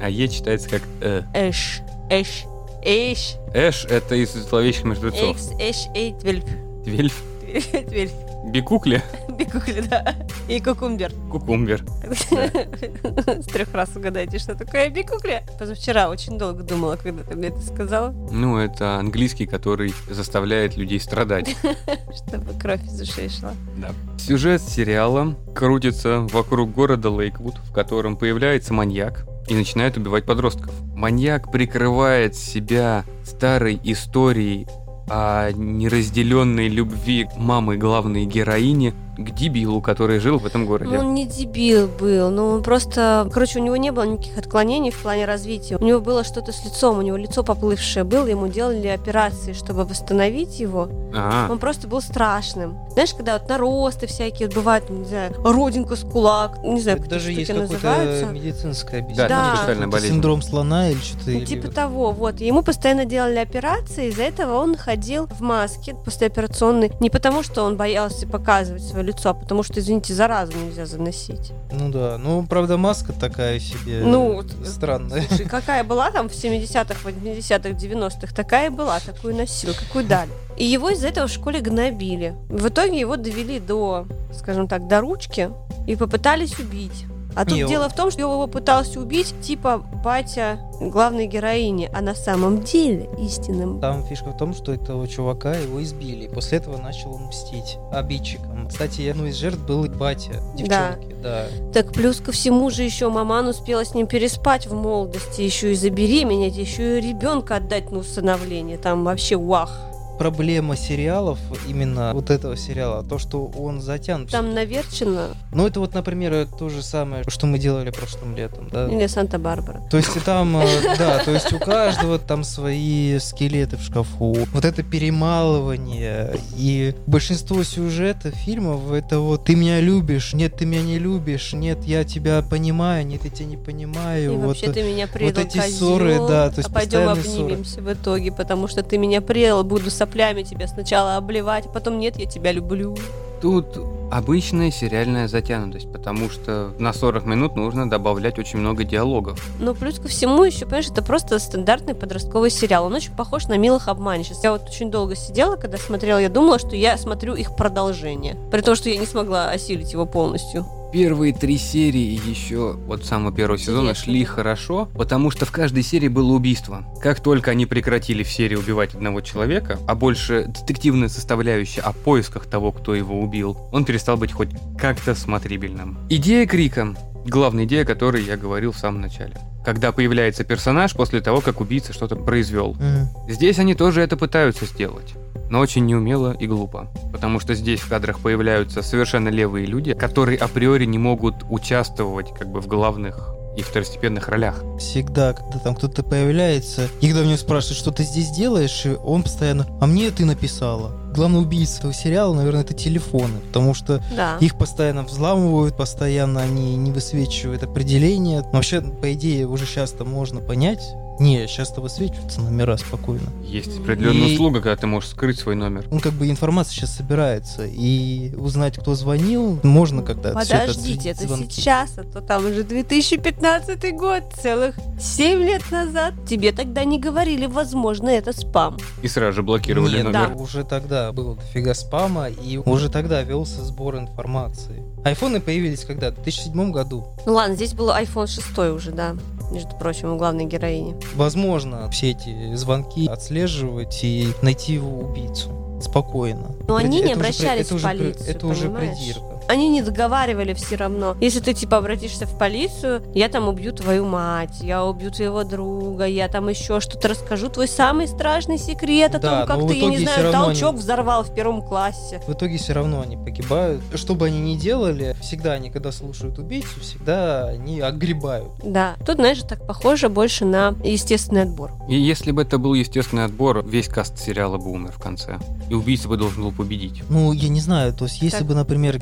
А Е читается как Э. Эш, Эш, Эш, Эш это из зловещих мертвецов. X, Эш, Эй, 12. Твельф. 12. Бикукли. *laughs* Бикукли, да. И Кукумбер. Кукумбер. *laughs* С трех раз угадайте, что такое бикукля. Позавчера очень долго думала, когда ты мне это сказала, Ну, это английский, который заставляет людей страдать. *laughs* чтобы кровь из ушей шла. Да. Сюжет сериала крутится вокруг города Лейквуд, в котором появляется маньяк и начинает убивать подростков. Маньяк прикрывает себя старой историей о неразделенной любви мамы главной героини к дебилу, который жил в этом городе. Ну, он не дебил был, но он просто... Короче, у него не было никаких отклонений в плане развития. У него было что-то с лицом, у него лицо поплывшее было, ему делали операции, чтобы восстановить его. А, Он просто был страшным. Знаешь, когда вот наросты всякие вот бывают, не знаю, родинка с кулак, не знаю, Это как даже есть какое-то называются. медицинское Да, объяснение. специальная это болезнь. Синдром слона или что-то. Ну, или типа того, вот. Ему постоянно делали операции, из-за этого он ходил в маске послеоперационной. Не потому, что он боялся показывать свое лицо, потому что, извините, заразу нельзя заносить. Ну да, ну правда маска такая себе Ну, странная. Слушай, какая была там в 70-х, 80-х, 90-х, такая и была, такую носил, какую дали. И его из-за этого в школе гнобили. В итоге его довели до, скажем так, до ручки и попытались убить. А тут Не, дело в том, что его пытался убить типа батя главной героини, а на самом деле истинным Там фишка в том, что этого чувака его избили. После этого начал он мстить обидчикам. Кстати, одной из жертв был и батя девчонки. Да. Так плюс ко всему же еще маман успела с ним переспать в молодости, еще и забеременеть, еще и ребенка отдать на усыновление. Там вообще вах. Проблема сериалов, именно вот этого сериала, то, что он затянут. Там наверчено Ну, это вот, например, то же самое, что мы делали прошлым летом, да? или Санта-Барбара. То есть и там, э, *laughs* да, то есть у каждого там свои скелеты в шкафу. Вот это перемалывание и большинство сюжетов фильмов это вот ты меня любишь, нет, ты меня не любишь, нет, я тебя понимаю, нет, я тебя не понимаю. И вот, вообще ты меня предал, эти козёл, ссоры, да, то есть а пойдем ссоры. обнимемся в итоге, потому что ты меня предал, буду соплями тебя сначала обливать, а потом нет, я тебя люблю. Тут обычная сериальная затянутость, потому что на 40 минут нужно добавлять очень много диалогов. Но плюс ко всему еще, понимаешь, это просто стандартный подростковый сериал. Он очень похож на «Милых обманщиц». Я вот очень долго сидела, когда смотрела, я думала, что я смотрю их продолжение. При том, что я не смогла осилить его полностью. Первые три серии еще вот самого первого сезона шли хорошо, потому что в каждой серии было убийство. Как только они прекратили в серии убивать одного человека, а больше детективная составляющая о поисках того, кто его убил, он перестал быть хоть как-то смотрибельным. Идея Крика. Главная идея, о которой я говорил в самом начале. Когда появляется персонаж после того, как убийца что-то произвел. Мгм. Здесь они тоже это пытаются сделать. Но очень неумело и глупо. Потому что здесь в кадрах появляются совершенно левые люди, которые априори не могут участвовать как бы в главных и второстепенных ролях. Всегда, когда там кто-то появляется, и когда в него спрашивают, что ты здесь делаешь, и он постоянно, а мне ты написала. Главный убийца этого сериала, наверное, это телефоны, потому что Да. их постоянно взламывают, постоянно они не высвечивают определения. Но вообще, по идее, уже часто можно понять. Не, часто высвечиваются номера спокойно. Есть определенная И- услуга, когда ты можешь скрыть свой номер. Ну, как бы информация сейчас собирается, и узнать, кто звонил, можно когда всё это Подождите, это звонки. сейчас, а то там уже 2015 год, целых 7 лет назад. Тебе тогда не говорили, возможно, это спам. И сразу же блокировали Нет, номер. да, уже тогда было дофига спама, и уже тогда велся сбор информации. Айфоны появились когда? В 2007 году. Ну ладно, здесь был iPhone 6 уже, да. Между прочим, у главной героини. Возможно, все эти звонки отслеживать и найти его убийцу спокойно. Но они Это не уже обращались это в уже при- полицию, Это уже понимаешь? придирка. Они не договаривали все равно. Если ты, типа, обратишься в полицию, я там убью твою мать, я убью твоего друга, я там еще что-то расскажу, твой самый страшный секрет о Да, том, как ты, я не знаю, толчок они- взорвал в первом классе. В итоге все равно они погибают. Что бы они ни делали, всегда они, когда слушают убийцу, всегда они огребают. Да. Тут, знаешь, так похоже больше на естественный отбор. И если бы это был естественный отбор, весь каст сериала бы умер в конце. И убийца бы должен был победить. Ну, я не знаю, то есть если Так. бы, например,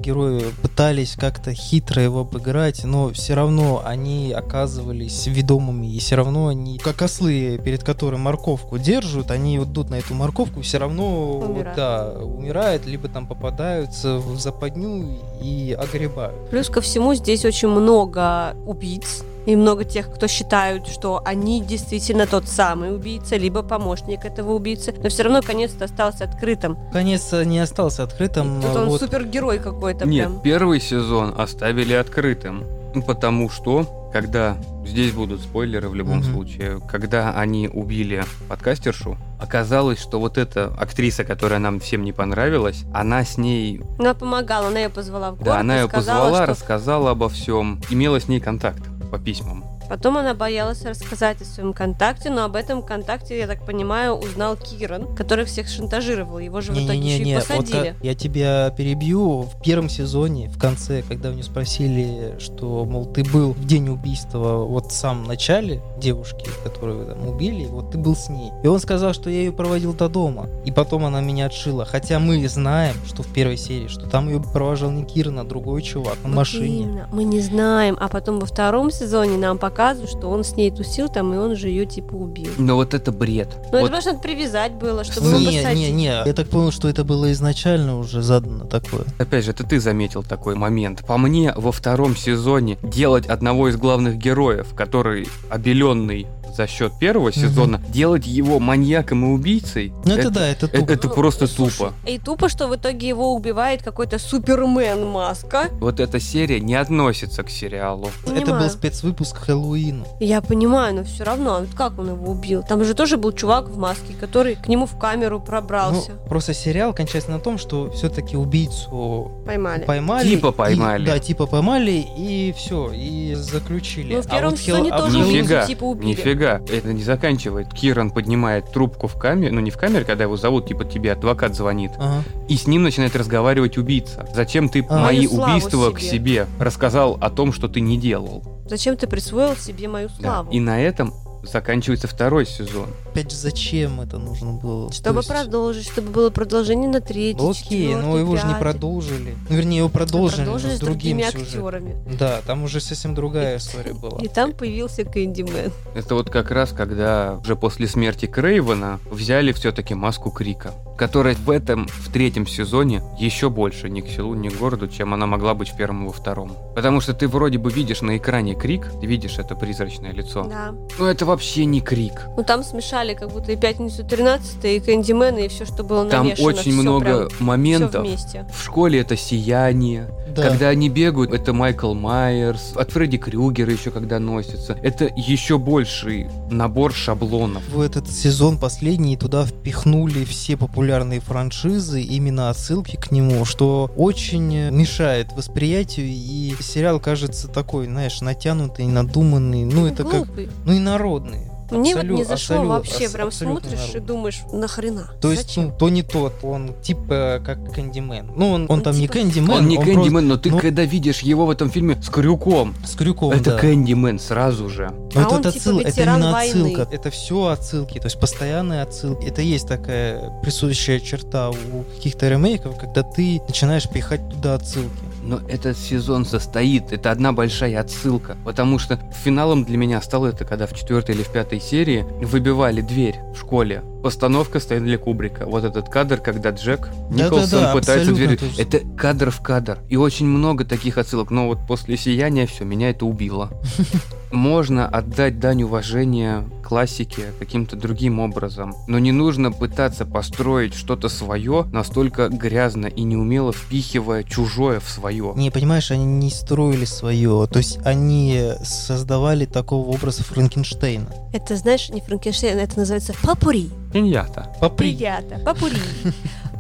пытались как-то хитро его обыграть, но все равно они оказывались ведомыми, и все равно они, как ослы, перед которым морковку держат, они вот идут на эту морковку, все равно вот, Умирают. да, умирают, либо там попадаются в западню и огребают. Плюс ко всему здесь очень много убийц. И много тех, кто считают, что они действительно тот самый убийца, либо помощник этого убийцы. Но все равно конец-то остался открытым. Конец не остался открытым. Тут он вот супергерой какой-то Нет, прям. первый сезон оставили открытым. Ну, Потому что, когда здесь будут спойлеры в любом Мгм. случае, когда они убили подкастершу, оказалось, что вот эта актриса, которая нам всем не понравилась, она с ней, Она помогала, она ее позвала в город да, она ее сказала, позвала, что рассказала обо всем, имела с ней контакт по письмам. Потом она боялась рассказать о своем контакте, но об этом контакте, я так понимаю, узнал Киран, который всех шантажировал. Его же в итоге еще и Не-не-не, вот посадили. как- я тебя перебью. В первом сезоне, в конце, когда у него спросили, что, мол, ты был в день убийства вот в самом начале девушки, которую там убили, вот ты был с ней. И он сказал, что я ее проводил до дома. И потом она меня отшила. Хотя мы знаем, что в первой серии, что там ее провожал не Киран, а другой чувак на Вот машине. именно, Мы не знаем. А потом во втором сезоне нам показывают, что он с ней тусил там, и он же ее типа убил. Но вот это бред. Ну, Вот это просто надо привязать было, чтобы его Не, посадить. не, не, я так понял, что это было изначально уже задано такое. Опять же, это ты заметил такой момент. По мне, во втором сезоне делать одного из главных героев, который обеленный за счет первого сезона, делать его маньяком и убийцей, Ну это, да, это это, тупо. это просто Слушай, тупо. И тупо, что в итоге его убивает какой-то супермен маска. Вот эта серия не относится к сериалу. Это Понимаю. был спецвыпуск к Хэллоуину. Я понимаю, но все равно, вот как он его убил? Там же тоже был чувак в маске, который к нему в камеру пробрался. Ну, просто сериал кончается на том, что все-таки убийцу Поймали. поймали. Типа и- поймали. да, типа поймали, и все, и заключили. Ну, в А первом вот Хел- сезоне а тоже Хэллоуин- убийцу типа убили. нифига, это не заканчивает. Киран поднимает трубку в камере, ну не в камере, когда его зовут, типа тебе адвокат звонит, Ага. и с ним начинает разговаривать убийца. Зачем ты А. мои убийства к себе. себе рассказал о том, что ты не делал? Зачем ты присвоил себе мою Да. славу? И на этом заканчивается второй сезон. Опять же, зачем это нужно было? Чтобы То есть- продолжить, чтобы было продолжение на третий, Ну, Окей, но его же не продолжили. Ну, вернее, его продолжили, Продолжили с с другим другими сюжетом. актерами. Да, там уже совсем другая история была. И там появился Кэндимен. Это вот как раз, когда уже после смерти Крейвена взяли все-таки маску Крика, которая в этом, в третьем сезоне, еще больше ни к селу, ни к городу, чем она могла быть в первом и во втором. Потому что ты вроде бы видишь на экране Крик, видишь это призрачное лицо. Да. Но это вообще не крик. Ну там смешали как будто и пятницу 13 и Кэндимен, и все, что было Там намешано. очень всё много прям, моментов. В школе это сияние. Да. Когда они бегают, это Майкл Майерс. От Фредди Крюгера еще когда носится. Это еще больший набор шаблонов. В этот сезон последний туда впихнули все популярные франшизы, именно отсылки к нему, что очень мешает восприятию, и сериал кажется такой, знаешь, натянутый, надуманный, ну это как, Глупый. ну и народный. Мне вот Абсолю- не зашло абсолю- вообще, абс- прям смотришь и народный. думаешь, нахрена? То есть, ну, то не тот, он типа как Кэндимен. Ну, он, он Ну, там не типа- Кэндимен, он не просто Кэндимен, но ты ну- когда видишь его в этом фильме с крюком, с крюком, это да. Кэндимен сразу же. Но А это, он это типа отсыл- это именно войны. отсылка. Это все отсылки, то есть постоянные отсылки. Это есть такая присущая черта у каких-то ремейков, когда ты начинаешь пихать туда отсылки. Но этот сезон состоит, это одна большая отсылка, потому что финалом для меня стало это, когда в четвертой или в пятой серии выбивали дверь в школе. Постановка Стэнли Кубрика. Вот этот кадр, когда Джек Николсон Да-да-да, пытается абсолютно дверь. точно. Это кадр в кадр. И очень много таких отсылок. Но вот после сияния все, меня это убило. *laughs* Можно отдать дань уважения классике каким-то другим образом, но не нужно пытаться построить что-то свое настолько грязно и неумело впихивая чужое в свое. Не, понимаешь, они не строили свое. То есть они создавали такого образа Франкенштейна. Это, знаешь, не Франкенштейн, это называется папури. Пиньята. Попри. Ребята, папури.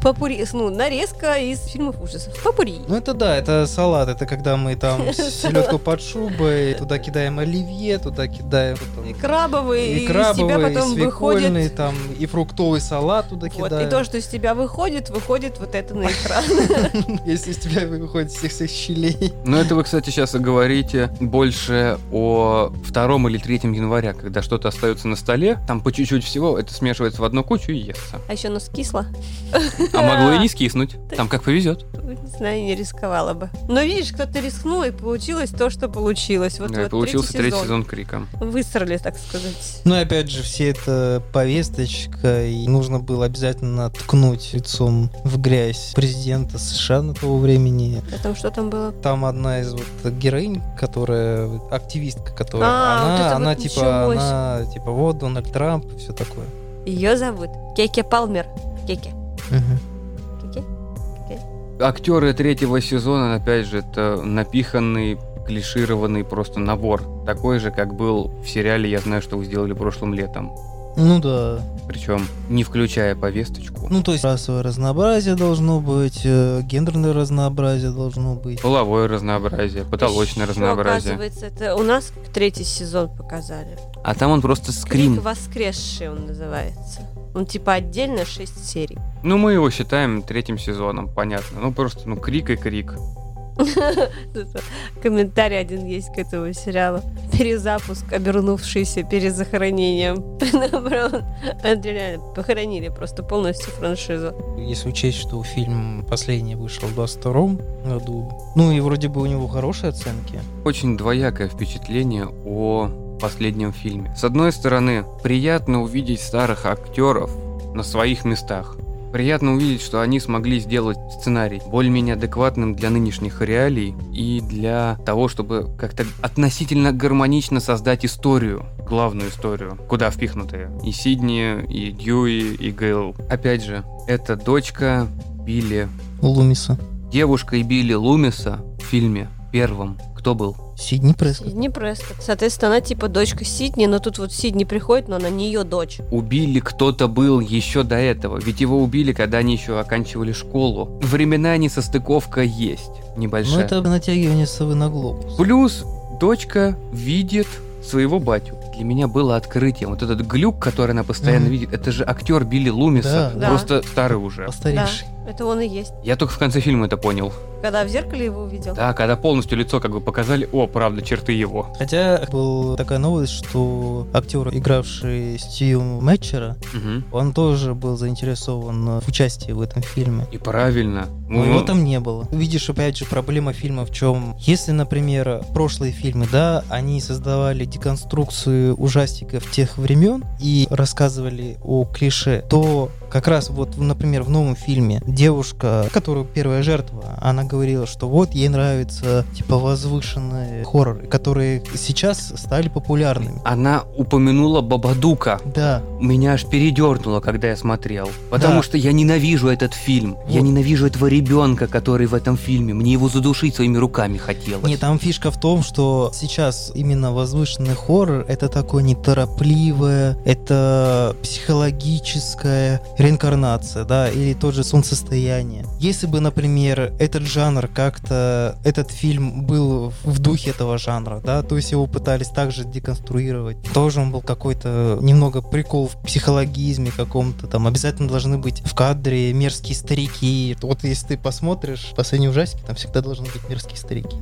Папури, ну, нарезка из фильмов ужасов. Папури. Ну это да, это салат. Это когда мы там *laughs* селедку под шубой, туда кидаем оливье, туда кидаем потом И крабовые, и, и из тебя крабовый, и потом свекольный, выходит... там, и фруктовый салат туда Вот, кидаем. и то, что из тебя выходит, выходит вот это на экран. *laughs* Если из тебя выходит всех всех щелей. Но это вы, кстати, сейчас говорите больше о втором или третьем января, когда что-то остается на столе, там по чуть-чуть всего, это смешивается в одну кучу и естся. А еще оно скисло. А могло и не скиснуть. Там как повезет. Не знаю, не рисковала бы. Но видишь, кто-то рискнул, и получилось то, что получилось. Вот, Да, и вот получился третий сезон. сезон крика. Высрали, так сказать. Ну и опять же, все это повесточка, и нужно было обязательно ткнуть лицом в грязь президента США на того времени. А там что там было? Там одна из вот героинь, которая активистка, которая А, вот она, это она вот типа, она типа вот Дональд Трамп и все такое. Ее зовут Кеке Палмер. Кеке. Актеры третьего сезона, опять же, это напиханный, клишированный просто набор. Такой же, как был в сериале «Я знаю, что вы сделали прошлым летом». Ну да. Причем не включая повесточку. Ну то есть расовое разнообразие должно быть, э, гендерное разнообразие должно быть. Половое разнообразие, потолочное Ещё, разнообразие. Оказывается, это у нас третий сезон показали. А там он просто скрим. Крик воскресший он называется. Он типа отдельно 6 серий. Ну, мы его считаем третьим сезоном, понятно. Ну, просто, ну, крик и крик. *laughs* Комментарий один есть к этому сериалу. Перезапуск, обернувшийся перезахоронением. *laughs* Похоронили просто полностью франшизу. Если учесть, что фильм последний вышел в 22 году, ну и вроде бы у него хорошие оценки. Очень двоякое впечатление о последнем фильме. С одной стороны, приятно увидеть старых актеров на своих местах. Приятно увидеть, что они смогли сделать сценарий более-менее адекватным для нынешних реалий и для того, чтобы как-то относительно гармонично создать историю, главную историю, куда впихнуты и Сидни, и Дьюи, и Гейл. Опять же, это дочка Билли, Лумиса. девушка и Билли Лумиса в фильме первом. Кто был? Сидни Прескотт. Сидни Прескотт. Соответственно, она типа дочка Сидни, но тут вот Сидни приходит, но она не ее дочь. Убили кто-то был еще до этого, ведь его убили, когда они еще оканчивали школу. Времена несостыковка есть, Ну небольшая. это натягивание совы на глобус. Плюс дочка видит своего батю. Для меня было открытием. Вот этот глюк, который она постоянно Мгм. видит, это же актер Билли Лумиса, Да, да. просто старый уже. Постаревший. Это он и есть. Я только в конце фильма это понял. Когда в зеркале его увидел. Да, когда полностью лицо как бы показали, о, правда, черты его. Хотя была такая новость, что актер, игравший Стью Мэтчера, Мгм. он тоже был заинтересован в участии в этом фильме. И правильно. Но его там не было. Видишь, опять же, проблема фильма в чем? Если, например, прошлые фильмы, да, они создавали деконструкцию ужастиков тех времен и рассказывали о клише, то Как раз вот, например, в новом фильме девушка, которую первая жертва, она говорила, что вот ей нравятся типа возвышенные хорроры, которые сейчас стали популярными. Она упомянула Бабадука. Да. Меня аж передернуло, когда я смотрел. Потому Да. что я ненавижу этот фильм. Я Вот. ненавижу этого ребенка, который в этом фильме. Мне его задушить своими руками хотелось. Не, там фишка в том, что сейчас именно возвышенный хоррор это такое неторопливое, это психологическая реинкарнация, да, или тот же солнцестояние. Если бы, например, этот жанр как-то, этот фильм был в духе этого жанра, да, то есть его пытались также деконструировать, тоже он был какой-то немного прикол в психологизме каком-то, там обязательно должны быть в кадре мерзкие старики. Вот если ты посмотришь последние ужастики, там всегда должны быть мерзкие старики.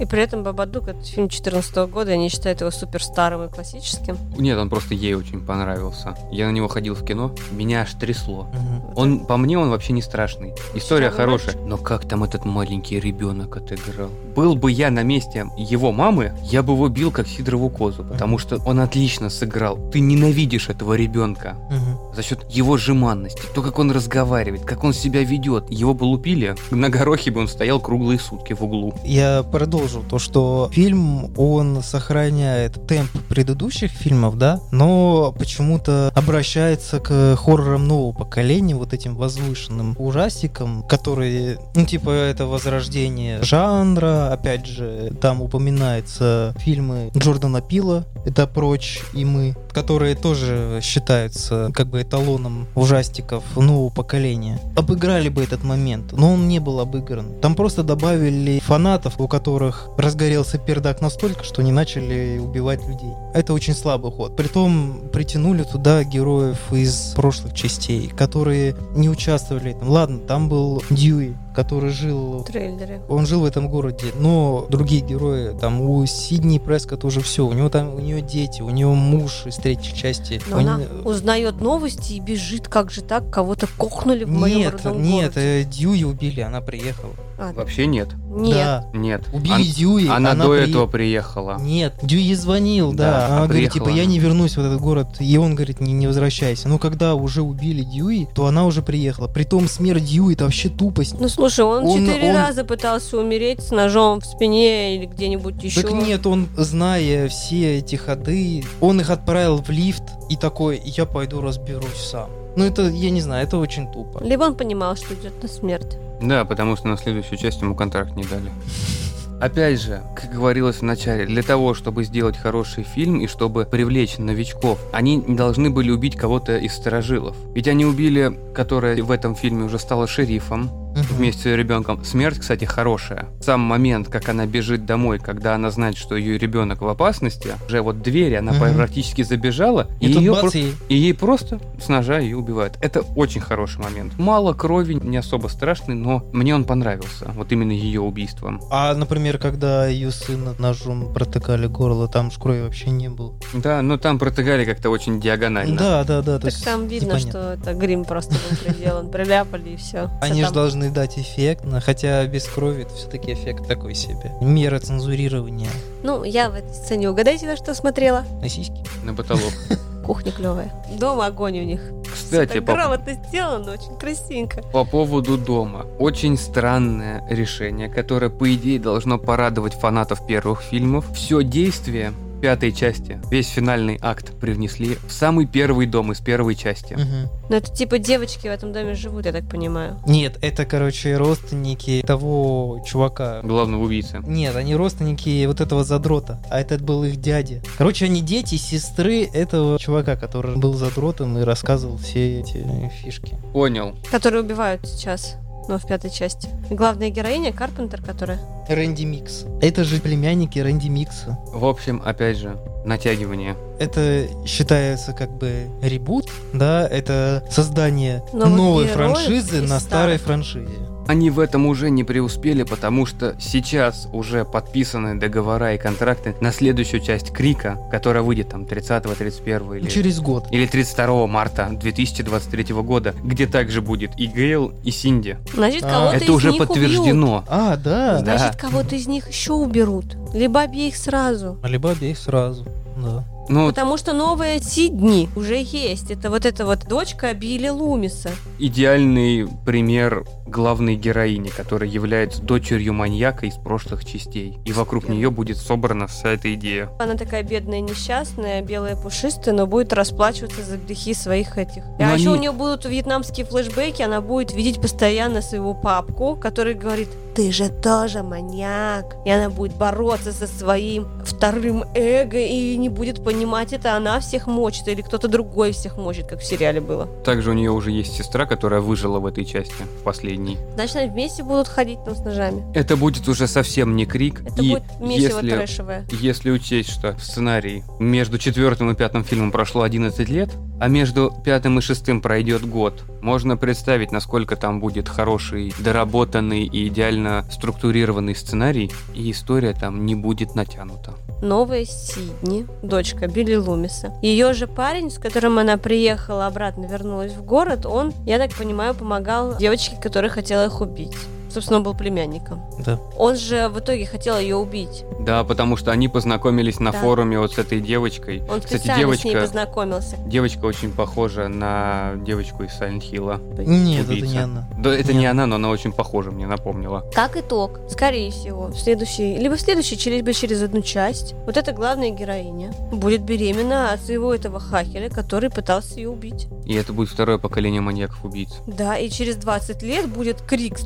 И при этом Бабадук, это фильм 2014 года, они считают его супер старым и классическим. Нет, он просто ей очень понравился. Я на него ходил в кино, меня аж трясло. Мгм. Он, по мне, он вообще не страшный. История Славный хорошая. Но как там этот маленький ребенок отыграл? Был бы я на месте его мамы, я бы его бил как Сидорову козу, потому что он отлично сыграл. Ты ненавидишь этого ребенка Мгм. За счет его жеманности, то, как он разговаривает, как он себя ведет. Его бы лупили, на горохе бы он стоял круглые сутки в углу. Я продолжу то, что фильм, он сохраняет темп предыдущих фильмов, да, но почему-то обращается к хоррорам нового поколения, вот этим возвышенным ужастикам, которые, ну, типа, это возрождение жанра, опять же, там упоминаются фильмы Джордана Пила, это «Прочь» и «Мы», которые тоже считаются как бы эталоном ужастиков нового поколения. Обыграли бы этот момент, но он не был обыгран. Там просто добавили фанатов, у которых разгорелся пердак настолько, что они начали убивать людей. Это очень слабый ход. Притом притянули туда героев из прошлых частей, которые не участвовали. Ладно, там был Дьюи, который жил В трейлере. он жил в этом городе, но другие герои, там у Сидни Прескотт уже все, у него там, у нее дети, у нее муж из третьей части. Но Они- она узнает новости и бежит, как же так, кого-то кокнули в моем Нет, родном нет, городе. э, Дьюи убили, она приехала. А, Вообще нет. нет. Да, Нет. убили Ан- Дьюи, Она, она до при- этого приехала. Нет, Дьюи звонил, да. Да, она а говорит, приехала типа, я не вернусь в этот город. И он говорит, не, не возвращайся. Но когда уже убили Дьюи, то она уже приехала. Притом смерть Дьюи, это вообще тупость. Ну слушай, он Он- четыре он- раза пытался умереть с ножом в спине или где-нибудь еще. Так нет, он, зная все эти ходы, он их отправил в лифт и такой, я пойду разберусь сам. Ну это, я не знаю, это очень тупо. Либо он понимал, что идет на смерть. Да, потому что на следующую часть ему контракт не дали. *laughs* Опять же, как говорилось в начале, для того, чтобы сделать хороший фильм и чтобы привлечь новичков, они не должны были убить кого-то из сторожилов. Ведь они убили, которая в этом фильме уже стала шерифом, Мгм. вместе с ребенком. Смерть, кстати, хорошая. Сам момент, как она бежит домой, когда она знает, что ее ребенок в опасности, уже вот двери, она Мгм. практически забежала, и, И ее бац, и- и ей просто с ножа ее убивают. Это очень хороший момент. Мало крови, не особо страшный, но мне он понравился. Вот именно ее убийством. А, например, когда ее сына ножом протыкали горло, там ж крови вообще не было. Да, но там протыгали как-то очень диагонально. Да, да, да. Так там видно, непонятно. что это грим просто был приделан. Приляпали и все. Они же должны дать эффект, хотя без крови это все-таки эффект такой себе. Мера цензурирования Ну, я в этой сцене угадайте, на что смотрела? на сиськи. На потолок. *laughs* Кухня клевая. Дома огонь у них. Кстати, Всё так по, грамотно сделано, очень красивенько. по поводу дома. Очень странное решение, которое, по идее, должно порадовать фанатов первых фильмов. Все действие пятой части, весь финальный акт привнесли в самый первый дом из первой части. Мгм. Ну, это типа девочки в этом доме живут, я так понимаю. Нет, это, короче, родственники того чувака. Главного убийцы. Нет, они родственники вот этого задрота, а этот был их дядя. Короче, они дети сестры этого чувака, который был задротом и рассказывал все эти фишки. Понял. Которые убивают сейчас, но в пятой части. Главная героиня Карпентер, которая... Рэнди Микс. Это же племянники Рэнди Микса. В общем, опять же, натягивание. Это считается как бы ребут, да, это создание Новых новой франшизы из на старой франшизе. Они в этом уже не преуспели, потому что сейчас уже подписаны договора и контракты на следующую часть Крика, которая выйдет там 30-31 или... Через год. Или 32 марта 2023 года, где также будет и Гейл, и Синди. Значит, А, кого-то Это из уже них убьют. подтверждено. А, да. Да. Значит, кого-то из них еще уберут. Либо обеих сразу. Либо обеих сразу, да. Ну, Потому что новые Сидни уже есть. Это вот эта вот дочка Билли Лумиса. идеальный пример главной героини, которая является дочерью маньяка из прошлых частей. И вокруг нее будет собрана вся эта идея. Она такая бедная, несчастная, белая, пушистая, но будет расплачиваться за грехи своих этих. Но а еще у они- нее будут вьетнамские флешбеки, она будет видеть постоянно своего папку, который говорит, ты же тоже маньяк. И она будет бороться со своим вторым эго и не будет понимать, это она всех мочит или кто-то другой всех мочит, как в сериале было. Также у нее уже есть сестра, которая выжила в этой части, в последней. Значит, они вместе будут ходить там с ножами. Это будет уже совсем не крик. Это и будет месиво если, трэшевое. если учесть, что в сценарии между четвертым и пятым фильмом прошло 11 лет, а между пятым и шестым пройдет год, можно представить, насколько там будет хороший, доработанный и идеально структурированный сценарий, и история там не будет натянута. новая Сидни, дочка Билли Лумиса. Ее же парень, с которым она приехала обратно, вернулась в город, он, я так понимаю, помогал девочке, которая хотела их убить. Собственно, он был племянником. Да. Он же в итоге хотел ее убить. Да, потому что они познакомились на Да. форуме вот с этой девочкой. Он Кстати, специально с ней девочка, познакомился. девочка очень похожа на девочку из Silent Hill. Нет, это Убийца. не она. Да, это Нет. не она, но она очень похожа, мне напомнила. Как итог, скорее всего, в следующий, либо в следующий, через, либо через одну часть, вот эта главная героиня будет беременна от своего этого хакера, который пытался ее убить. И это будет второе поколение маньяков-убийц. Да, и через 20 лет будет Крик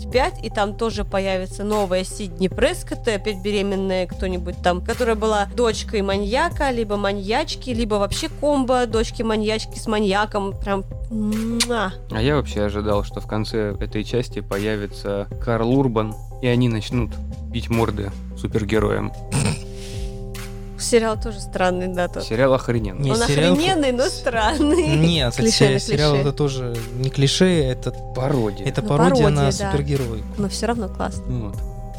125, и там тоже появится новая Сидни Прескотт, опять беременная кто-нибудь там, которая была дочкой маньяка, либо маньячки, либо вообще комбо дочки маньячки с маньяком. Прям. А я вообще ожидал, что в конце этой части появится Карл Урбан, и они начнут бить морды супергероям. Сериал тоже странный, да, тот. Сериал охрененный. Не, Он сериал- охрененный, но странный. *laughs* Нет, Клише на сериал клише. это тоже не клише, это, Пародия. это Ну, пародия, пародия, на да. супергероику. Но все равно классно. Вот.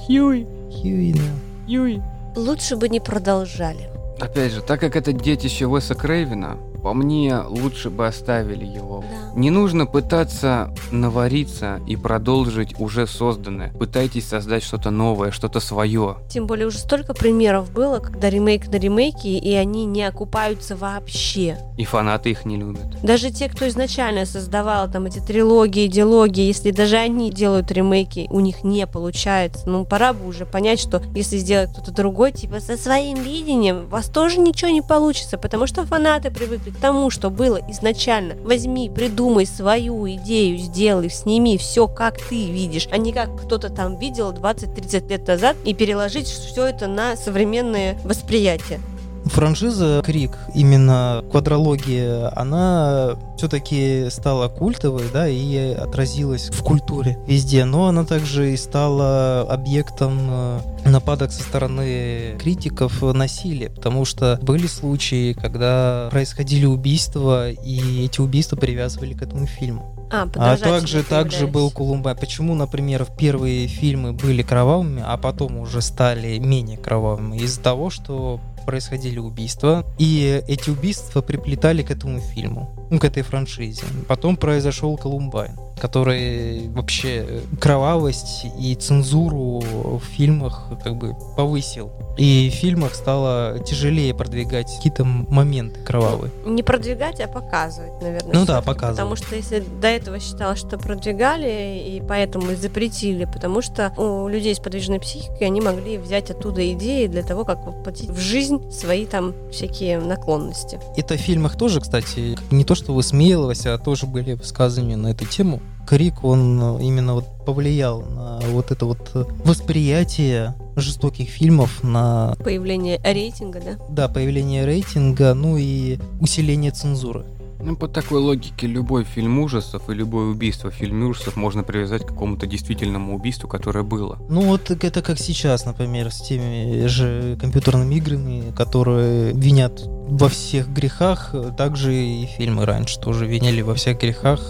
Хьюи, Хьюи, да. Хьюи. Лучше бы не продолжали. Опять же, так как это детище Уэса Крейвена, по мне, лучше бы оставили его. Да. Не нужно пытаться навариться и продолжить уже созданное. Пытайтесь создать что-то новое, что-то свое. Тем более уже столько примеров было, когда ремейк на ремейке, и они не окупаются вообще. И фанаты их не любят. Даже те, кто изначально создавал там эти трилогии, идеологии, если даже они делают ремейки, у них не получается. Ну, пора бы уже понять, что если сделать кто-то другой, типа со своим видением, у вас тоже ничего не получится, потому что фанаты привыкли к тому, что было изначально. Возьми, придумай свою идею, сделай, сними все, как ты видишь, а не как кто-то там видел 20-30 лет назад и переложить все это на современное восприятие. Франшиза Крик, именно квадрология, она все-таки стала культовой, да, и отразилась в культуре везде, но она также и стала объектом э, нападок со стороны критиков насилия, потому что были случаи, когда происходили убийства, и эти убийства привязывали к этому фильму. А, А также, также был Колумбай. Почему, например, первые фильмы были кровавыми, а потом уже стали менее кровавыми? Из-за того, что происходили убийства, и эти убийства приплетали к этому фильму, ну, к этой франшизе. Потом произошел Колумбайн, который вообще э, кровавость и цензуру в фильмах как бы повысил. И в фильмах стало тяжелее продвигать какие-то моменты кровавые. Не продвигать, а показывать, наверное. Ну да, показывать. Потому что если до этого считалось, что продвигали, и поэтому запретили, потому что у людей с подвижной психикой они могли взять оттуда идеи для того, как воплотить в жизнь свои там всякие наклонности. Это в фильмах тоже, кстати, не то, что высмеивалось, а тоже были высказывания на эту тему. Крик, он э, именно вот повлиял на вот это вот э, восприятие жестоких фильмов, на, Появление рейтинга, да? да, появление рейтинга, ну и усиление цензуры. Ну, по такой логике, любой фильм ужасов и любое убийство в фильме ужасов можно привязать к какому-то действительному убийству, которое было. Ну вот это как сейчас, например, с теми же компьютерными играми, которые винят во всех грехах, также и фильмы раньше тоже виняли во всех грехах.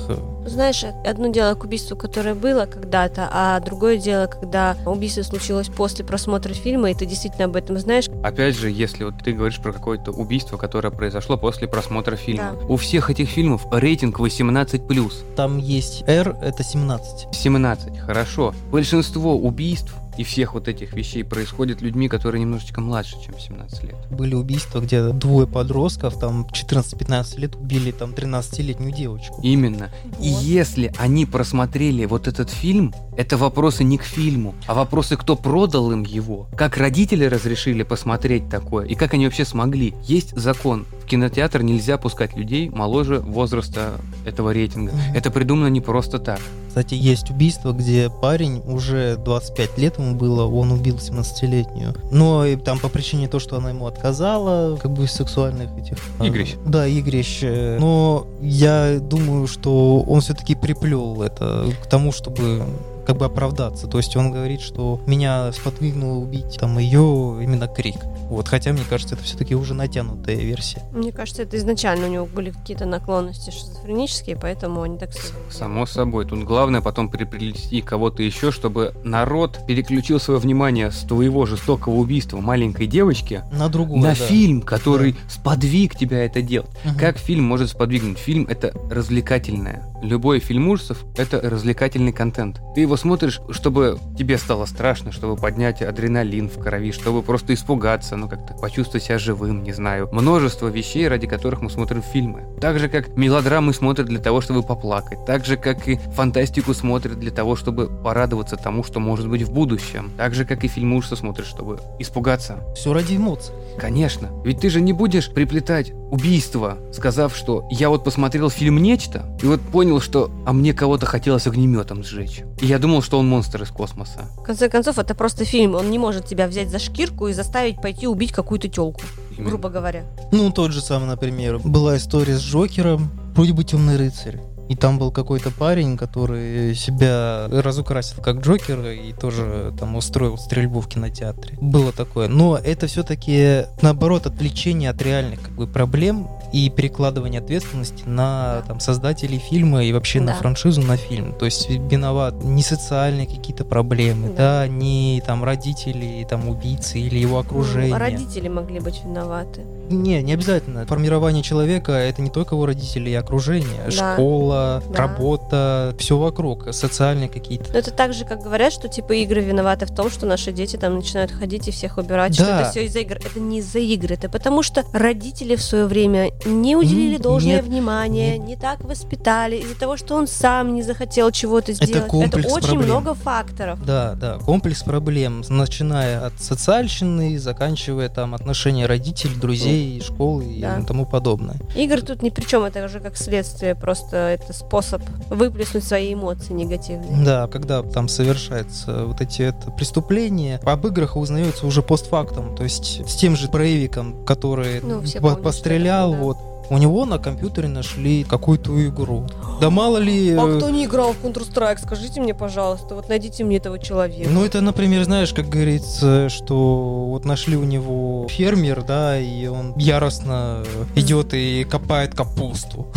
Знаешь, одно дело к убийству, которое было когда-то, а другое дело, когда убийство случилось после просмотра фильма, и ты действительно об этом знаешь. Опять же, если вот ты говоришь про какое-то убийство, которое произошло после просмотра фильма. Да. У всех этих фильмов рейтинг 18+. Там есть R, это 17. 17, хорошо. Большинство убийств и всех вот этих вещей происходит людьми, которые немножечко младше, чем 17 лет. Были убийства, где двое подростков, там 14-15 лет убили там 13-летнюю девочку. Именно. И если они просмотрели вот этот фильм, это вопросы не к фильму, а вопросы, кто продал им его, как родители разрешили посмотреть такое, и как они вообще смогли. Есть закон. В кинотеатр нельзя пускать людей моложе возраста этого рейтинга. Мгм. Это придумано не просто так. Кстати, есть убийство, где парень уже 25 лет ему было, он убил 17-летнюю. Но и там по причине того, что она ему отказала, как бы из сексуальных этих... э, Игрищ. Да, игрищ. Но я думаю, что он все-таки приплел это к тому, чтобы как бы оправдаться. То есть он говорит, что меня сподвигнуло убить там ее именно крик. Вот, хотя мне кажется, это все-таки уже натянутая версия. Мне кажется, это изначально у него были какие-то наклонности шизофренические, поэтому они так. Само собой. Тут главное потом приплести кого-то еще, чтобы народ переключил свое внимание с твоего жестокого убийства маленькой девочки На другую. на да. фильм, который сподвиг тебя это делать. Мгм. Как фильм может сподвигнуть? Фильм это развлекательное. Любой фильм ужасов это развлекательный контент. Ты его смотришь, чтобы тебе стало страшно, чтобы поднять адреналин в крови, чтобы просто испугаться, ну как-то почувствовать себя живым, не знаю. Множество вещей, ради которых мы смотрим фильмы. Так же, как мелодрамы смотрят для того, чтобы поплакать. Так же, как и фантастику смотрят для того, чтобы порадоваться тому, что может быть в будущем. Так же, как и фильм ужасов смотрят, чтобы испугаться. Все ради эмоций. Конечно. Ведь ты же не будешь приплетать убийство, сказав, что я вот посмотрел фильм «Нечто», и вот понял, что а мне кого-то хотелось огнеметом сжечь. И я думал, что он монстр из космоса. В конце концов, это просто фильм. Он не может тебя взять за шкирку и заставить пойти убить какую-то телку, грубо говоря. Ну, тот же самый, например, была история с Джокером, вроде бы темный рыцарь. И там был какой-то парень, который себя разукрасил как Джокер и тоже там устроил стрельбу в кинотеатре. Было такое. Но это все-таки, наоборот, отвлечение от реальных как бы, проблем и перекладывание ответственности на там, создателей фильма и вообще на Да. франшизу, на фильм. То есть виноват не социальные какие-то проблемы, Да. да, не там родители, там убийцы или его окружение. Ну, родители могли быть виноваты. Не, не обязательно. Формирование человека это не только его родители и окружение, Да. школа, Да. работа, все вокруг, социальные какие-то. Но это так же, как говорят, что типа игры виноваты в том, что наши дети там начинают ходить и всех убирать, что Да. это все из-за игр. Это не из-за игр, это потому что родители в свое время не уделили должное нет, внимание, нет. не так воспитали, из-за того, что он сам не захотел чего-то сделать. комплекс очень проблем. много факторов. Да, да, комплекс проблем, начиная от социальщины, заканчивая там отношения родителей, друзей, школы и Да. тому подобное. Игры тут ни при чем, это уже как следствие, просто это способ выплеснуть свои эмоции негативные. Да, когда там совершаются вот эти это преступления, об играх узнается уже постфактум, то есть с тем же проявиком, который Ну, по- помнят, пострелял, это, вот, у него на компьютере нашли какую-то игру. Да мало ли... А э, кто не играл в Counter-Strike, скажите мне, пожалуйста, вот найдите мне этого человека. Ну, это, например, знаешь, как говорится, что вот нашли у него фермер, да, и он яростно идет и копает капусту.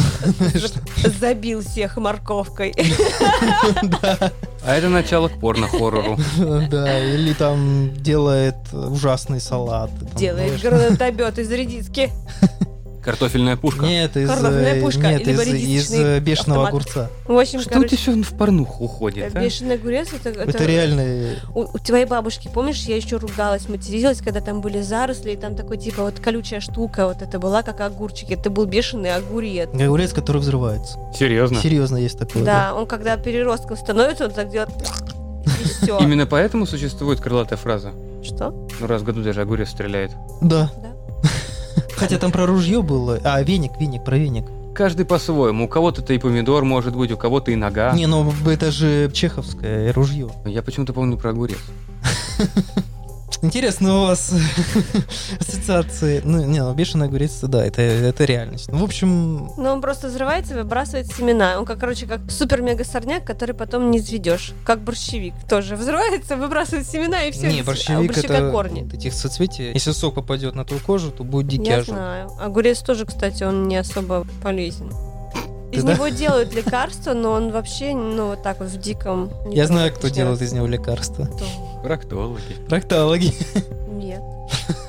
Забил всех морковкой. *laughs* А это начало к порно-хоррору. да, или там делает ужасный салат. Делает знаешь. гранатомет из редиски. *laughs* Картофельная пушка. Нет, из, Картофельная э, пушка нет, из, из э, бешеного автомат. огурца. В общем, Что у короче, тебя все в порнуху уходит, а? бешеный огурец, это, это, Это реально... У, у твоей бабушки, помнишь, я еще ругалась, материлась, когда там были заросли, и там такой, типа, вот колючая штука, вот это была, как огурчик, это был бешеный огурец. Огурец, который взрывается. Серьезно? Серьезно есть такое. Да, он когда переростком становится, он так делает, и все. Именно поэтому существует крылатая фраза. Что? Ну, раз в году даже огурец стреляет. Да. Да. Хотя там про ружье было. А, веник, веник, про веник. Каждый по-своему. У кого-то это и помидор может быть, у кого-то и нога. Не, ну это же чеховское ружье. Я почему-то помню про огурец. *laughs* Интересно у вас *laughs* ассоциации. Ну, не, ну бешеный огурец, да, это, это реальность. Ну, в общем, Ну, он просто взрывается и выбрасывает семена. Он, как, короче, как супер-мега-сорняк, который потом не изведешь. Как борщевик тоже. Взрывается, *laughs* выбрасывает семена и все. не, а борщевик борщевика это корни. вот этих соцветий. Если сок попадет на твою кожу, то будет дикий Я ожог. знаю. Огурец тоже, кстати, он не особо полезен. Из да? него делают *laughs* лекарства, но он вообще, ну, вот так вот в диком... Я знаю, кто делает из него лекарства. Кто? Проктологи. Проктологи. Нет.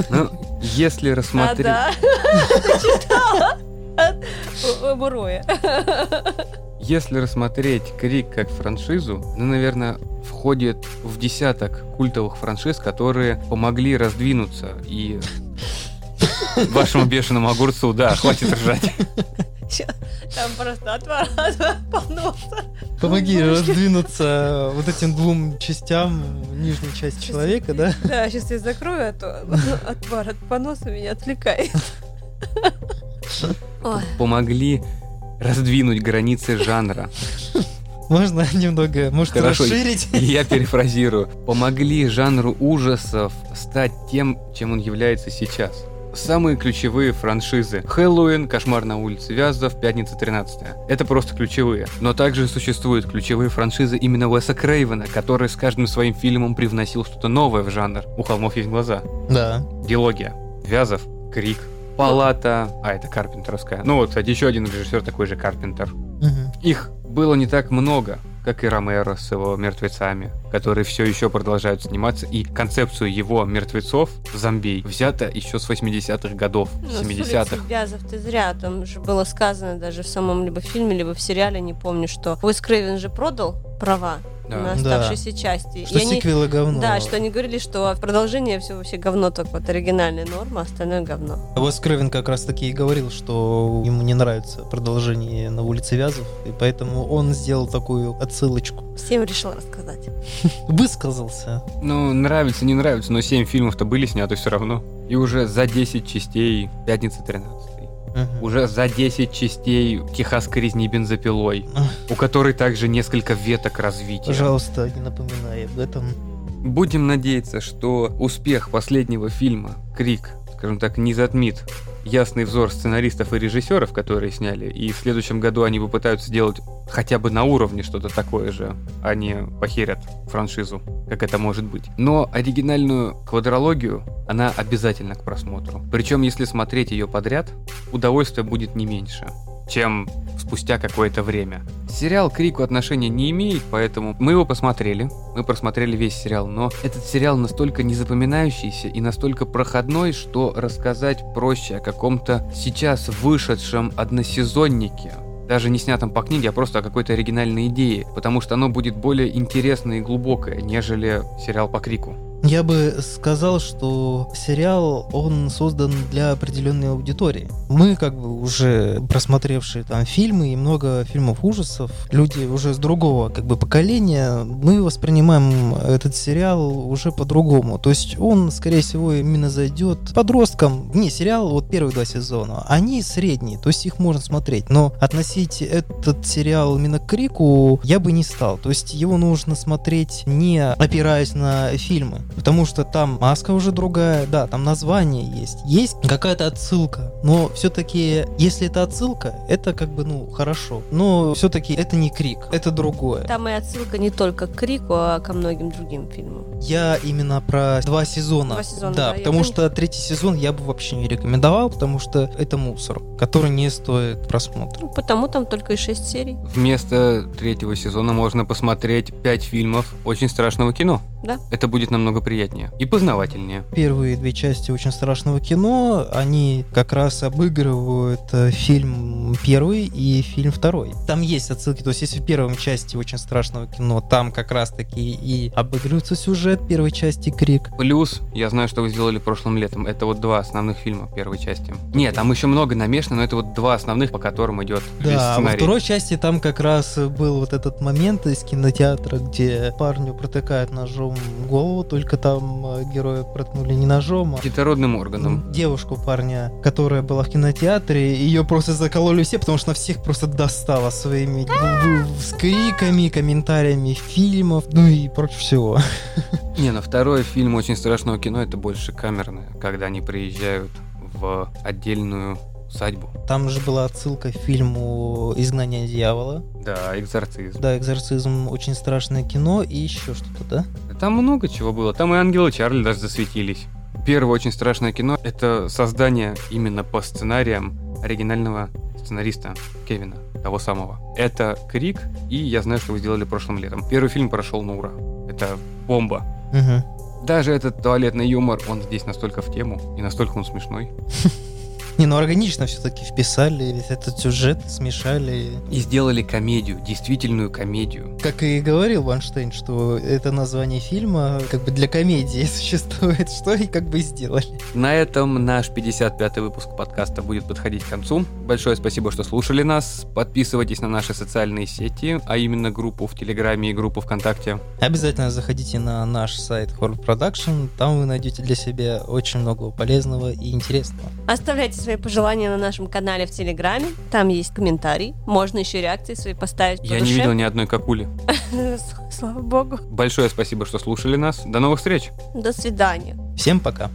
Ну, если рассмотреть... А, да. *laughs* Читала. От Муроя. Если рассмотреть Крик как франшизу, она, наверное, входит в десяток культовых франшиз, которые помогли раздвинуться и вашему бешеному огурцу, да, хватит ржать. Там просто отвар. Помоги раздвинуться вот этим двум частям, нижней части человека, да? Да, сейчас я закрою, а то *laughs* отвар от поноса меня отвлекает. *laughs* Помогли раздвинуть границы жанра. Можно немного, может, Хорошо. расширить? Я перефразирую. Помогли жанру ужасов стать тем, чем он является сейчас. Самые ключевые франшизы. Хэллоуин, Кошмар на улице Вязов, Пятница 13 Это просто ключевые. Но также существуют ключевые франшизы именно Уэса Крейвена, который с каждым своим фильмом привносил что-то новое в жанр. У холмов есть глаза. Да. Диалогия. Вязов, Крик, Палата, а это Карпентеровская. Ну вот, кстати, еще один режиссер такой же Карпентер. Мгм. Их было не так много, как и Ромеро с его мертвецами, которые все еще продолжают сниматься, и концепцию его мертвецов, зомбей, взята еще с 80-х годов, Ну, с 70-х. улицы Вязов ты зря, там же было сказано даже в самом либо фильме, либо в сериале, не помню, что Уэс Крейвен же продал права Да. на Да. оставшиеся части. Что И они- сиквелы говно. Да, что они говорили, что продолжение все вообще говно, только вот оригинальная норма, остальное говно. Уэс Крейвен как раз таки и говорил, что ему не нравится продолжение на улице Вязов, и поэтому он сделал такую отсылочку. Всем решил рассказать. Высказался. Ну, нравится, не нравится, но 7 фильмов-то были сняты все равно. И уже за 10 частей Пятница 13 Мгм. Уже за 10 частей Техасской резни бензопилой, у которой также несколько веток развития. Пожалуйста, не напоминай об этом. Будем надеяться, что успех последнего фильма «Крик», скажем так, не затмит ясный взор сценаристов и режиссеров, которые сняли, и в следующем году они попытаются сделать хотя бы на уровне что-то такое же, а не похерят франшизу, как это может быть. Но оригинальную квадрологию, она обязательно к просмотру. Причем, если смотреть ее подряд, удовольствие будет не меньше чем спустя какое-то время. Сериал к Крику отношения не имеет, поэтому мы его посмотрели, мы просмотрели весь сериал, но этот сериал настолько незапоминающийся и настолько проходной, что рассказать проще о каком-то сейчас вышедшем односезоннике, даже не снятом по книге, а просто о какой-то оригинальной идее, потому что оно будет более интересное и глубокое, нежели сериал по Крику. Я бы сказал, что сериал, он создан для определенной аудитории. Мы, как бы, уже просмотревшие там фильмы и много фильмов ужасов, люди уже с другого, как бы, поколения, мы воспринимаем этот сериал уже по-другому. То есть он, скорее всего, именно зайдет подросткам. Не, сериал, вот первые два сезона, они средние, то есть их можно смотреть. Но относить этот сериал именно к Крику я бы не стал. То есть его нужно смотреть не опираясь на фильмы. Потому что там маска уже другая, да, там название есть. Есть какая-то отсылка. Но все-таки, если это отсылка, это как бы, ну, хорошо. Но все-таки это не крик, это другое. Там и отсылка не только к Крику, а ко многим другим фильмам. Я именно про два сезона. Два сезона, да, да, потому поняла. что третий сезон я бы вообще не рекомендовал, потому что это мусор, который не стоит просмотра. Ну, потому там только и шесть серий. Вместо третьего сезона можно посмотреть пять фильмов очень страшного кино. Да. Это будет намного приятнее и познавательнее. Первые две части очень страшного кино, они как раз обыгрывают э, фильм первый и фильм второй. Там есть отсылки, то есть если в первом части очень страшного кино, там как раз таки и обыгрывается сюжет первой части Крик. Плюс, я знаю, что вы сделали прошлым летом. Это вот два основных фильма первой части. Нет, там еще много намешано, но это вот два основных, по которым идет весь Да, во сценарий. второй части там как раз был вот этот момент из кинотеатра, где парню протыкают ножом голову, только там э, героя проткнули не ножом, а Детородным органом. девушку парня, которая была в кинотеатре, ее просто закололи все, потому что она всех просто достала своими с криками, комментариями фильмов, ну и против всего. *laughs* Не, но второй фильм очень страшного кино это больше камерное, когда они приезжают в отдельную усадьбу. Там же была отсылка к фильму «Изгнание дьявола». Да, экзорцизм. Да, «Экзорцизм» очень страшное кино и еще что-то, да? Там много чего было. Там и ангелы Чарли даже засветились. Первое очень страшное кино — это создание именно по сценариям оригинального сценариста Кевина, того самого. Это Крик, и я знаю, что вы сделали прошлым летом. Первый фильм прошел на ура. Это бомба. Угу. Даже этот туалетный юмор, он здесь настолько в тему, и настолько он смешной. *laughs* Не, ну органично все-таки вписали весь этот сюжет, смешали. И сделали комедию, действительную комедию. Как и говорил Ванштейн, что это название фильма как бы для комедии *laughs* существует, что и как бы сделали. На этом наш 55-й выпуск подкаста будет подходить к концу. Большое спасибо, что слушали нас. Подписывайтесь на наши социальные сети, а именно группу в Телеграме и группу ВКонтакте. Обязательно заходите на наш сайт Horror Production, там вы найдете для себя очень много полезного и интересного. Оставляйте свои пожелания на нашем канале в Телеграме, там есть комментарий, можно еще реакции свои поставить по Я душе. не видел ни одной какули. *laughs* Слава богу. Большое спасибо, что слушали нас. До новых встреч! До свидания. Всем пока!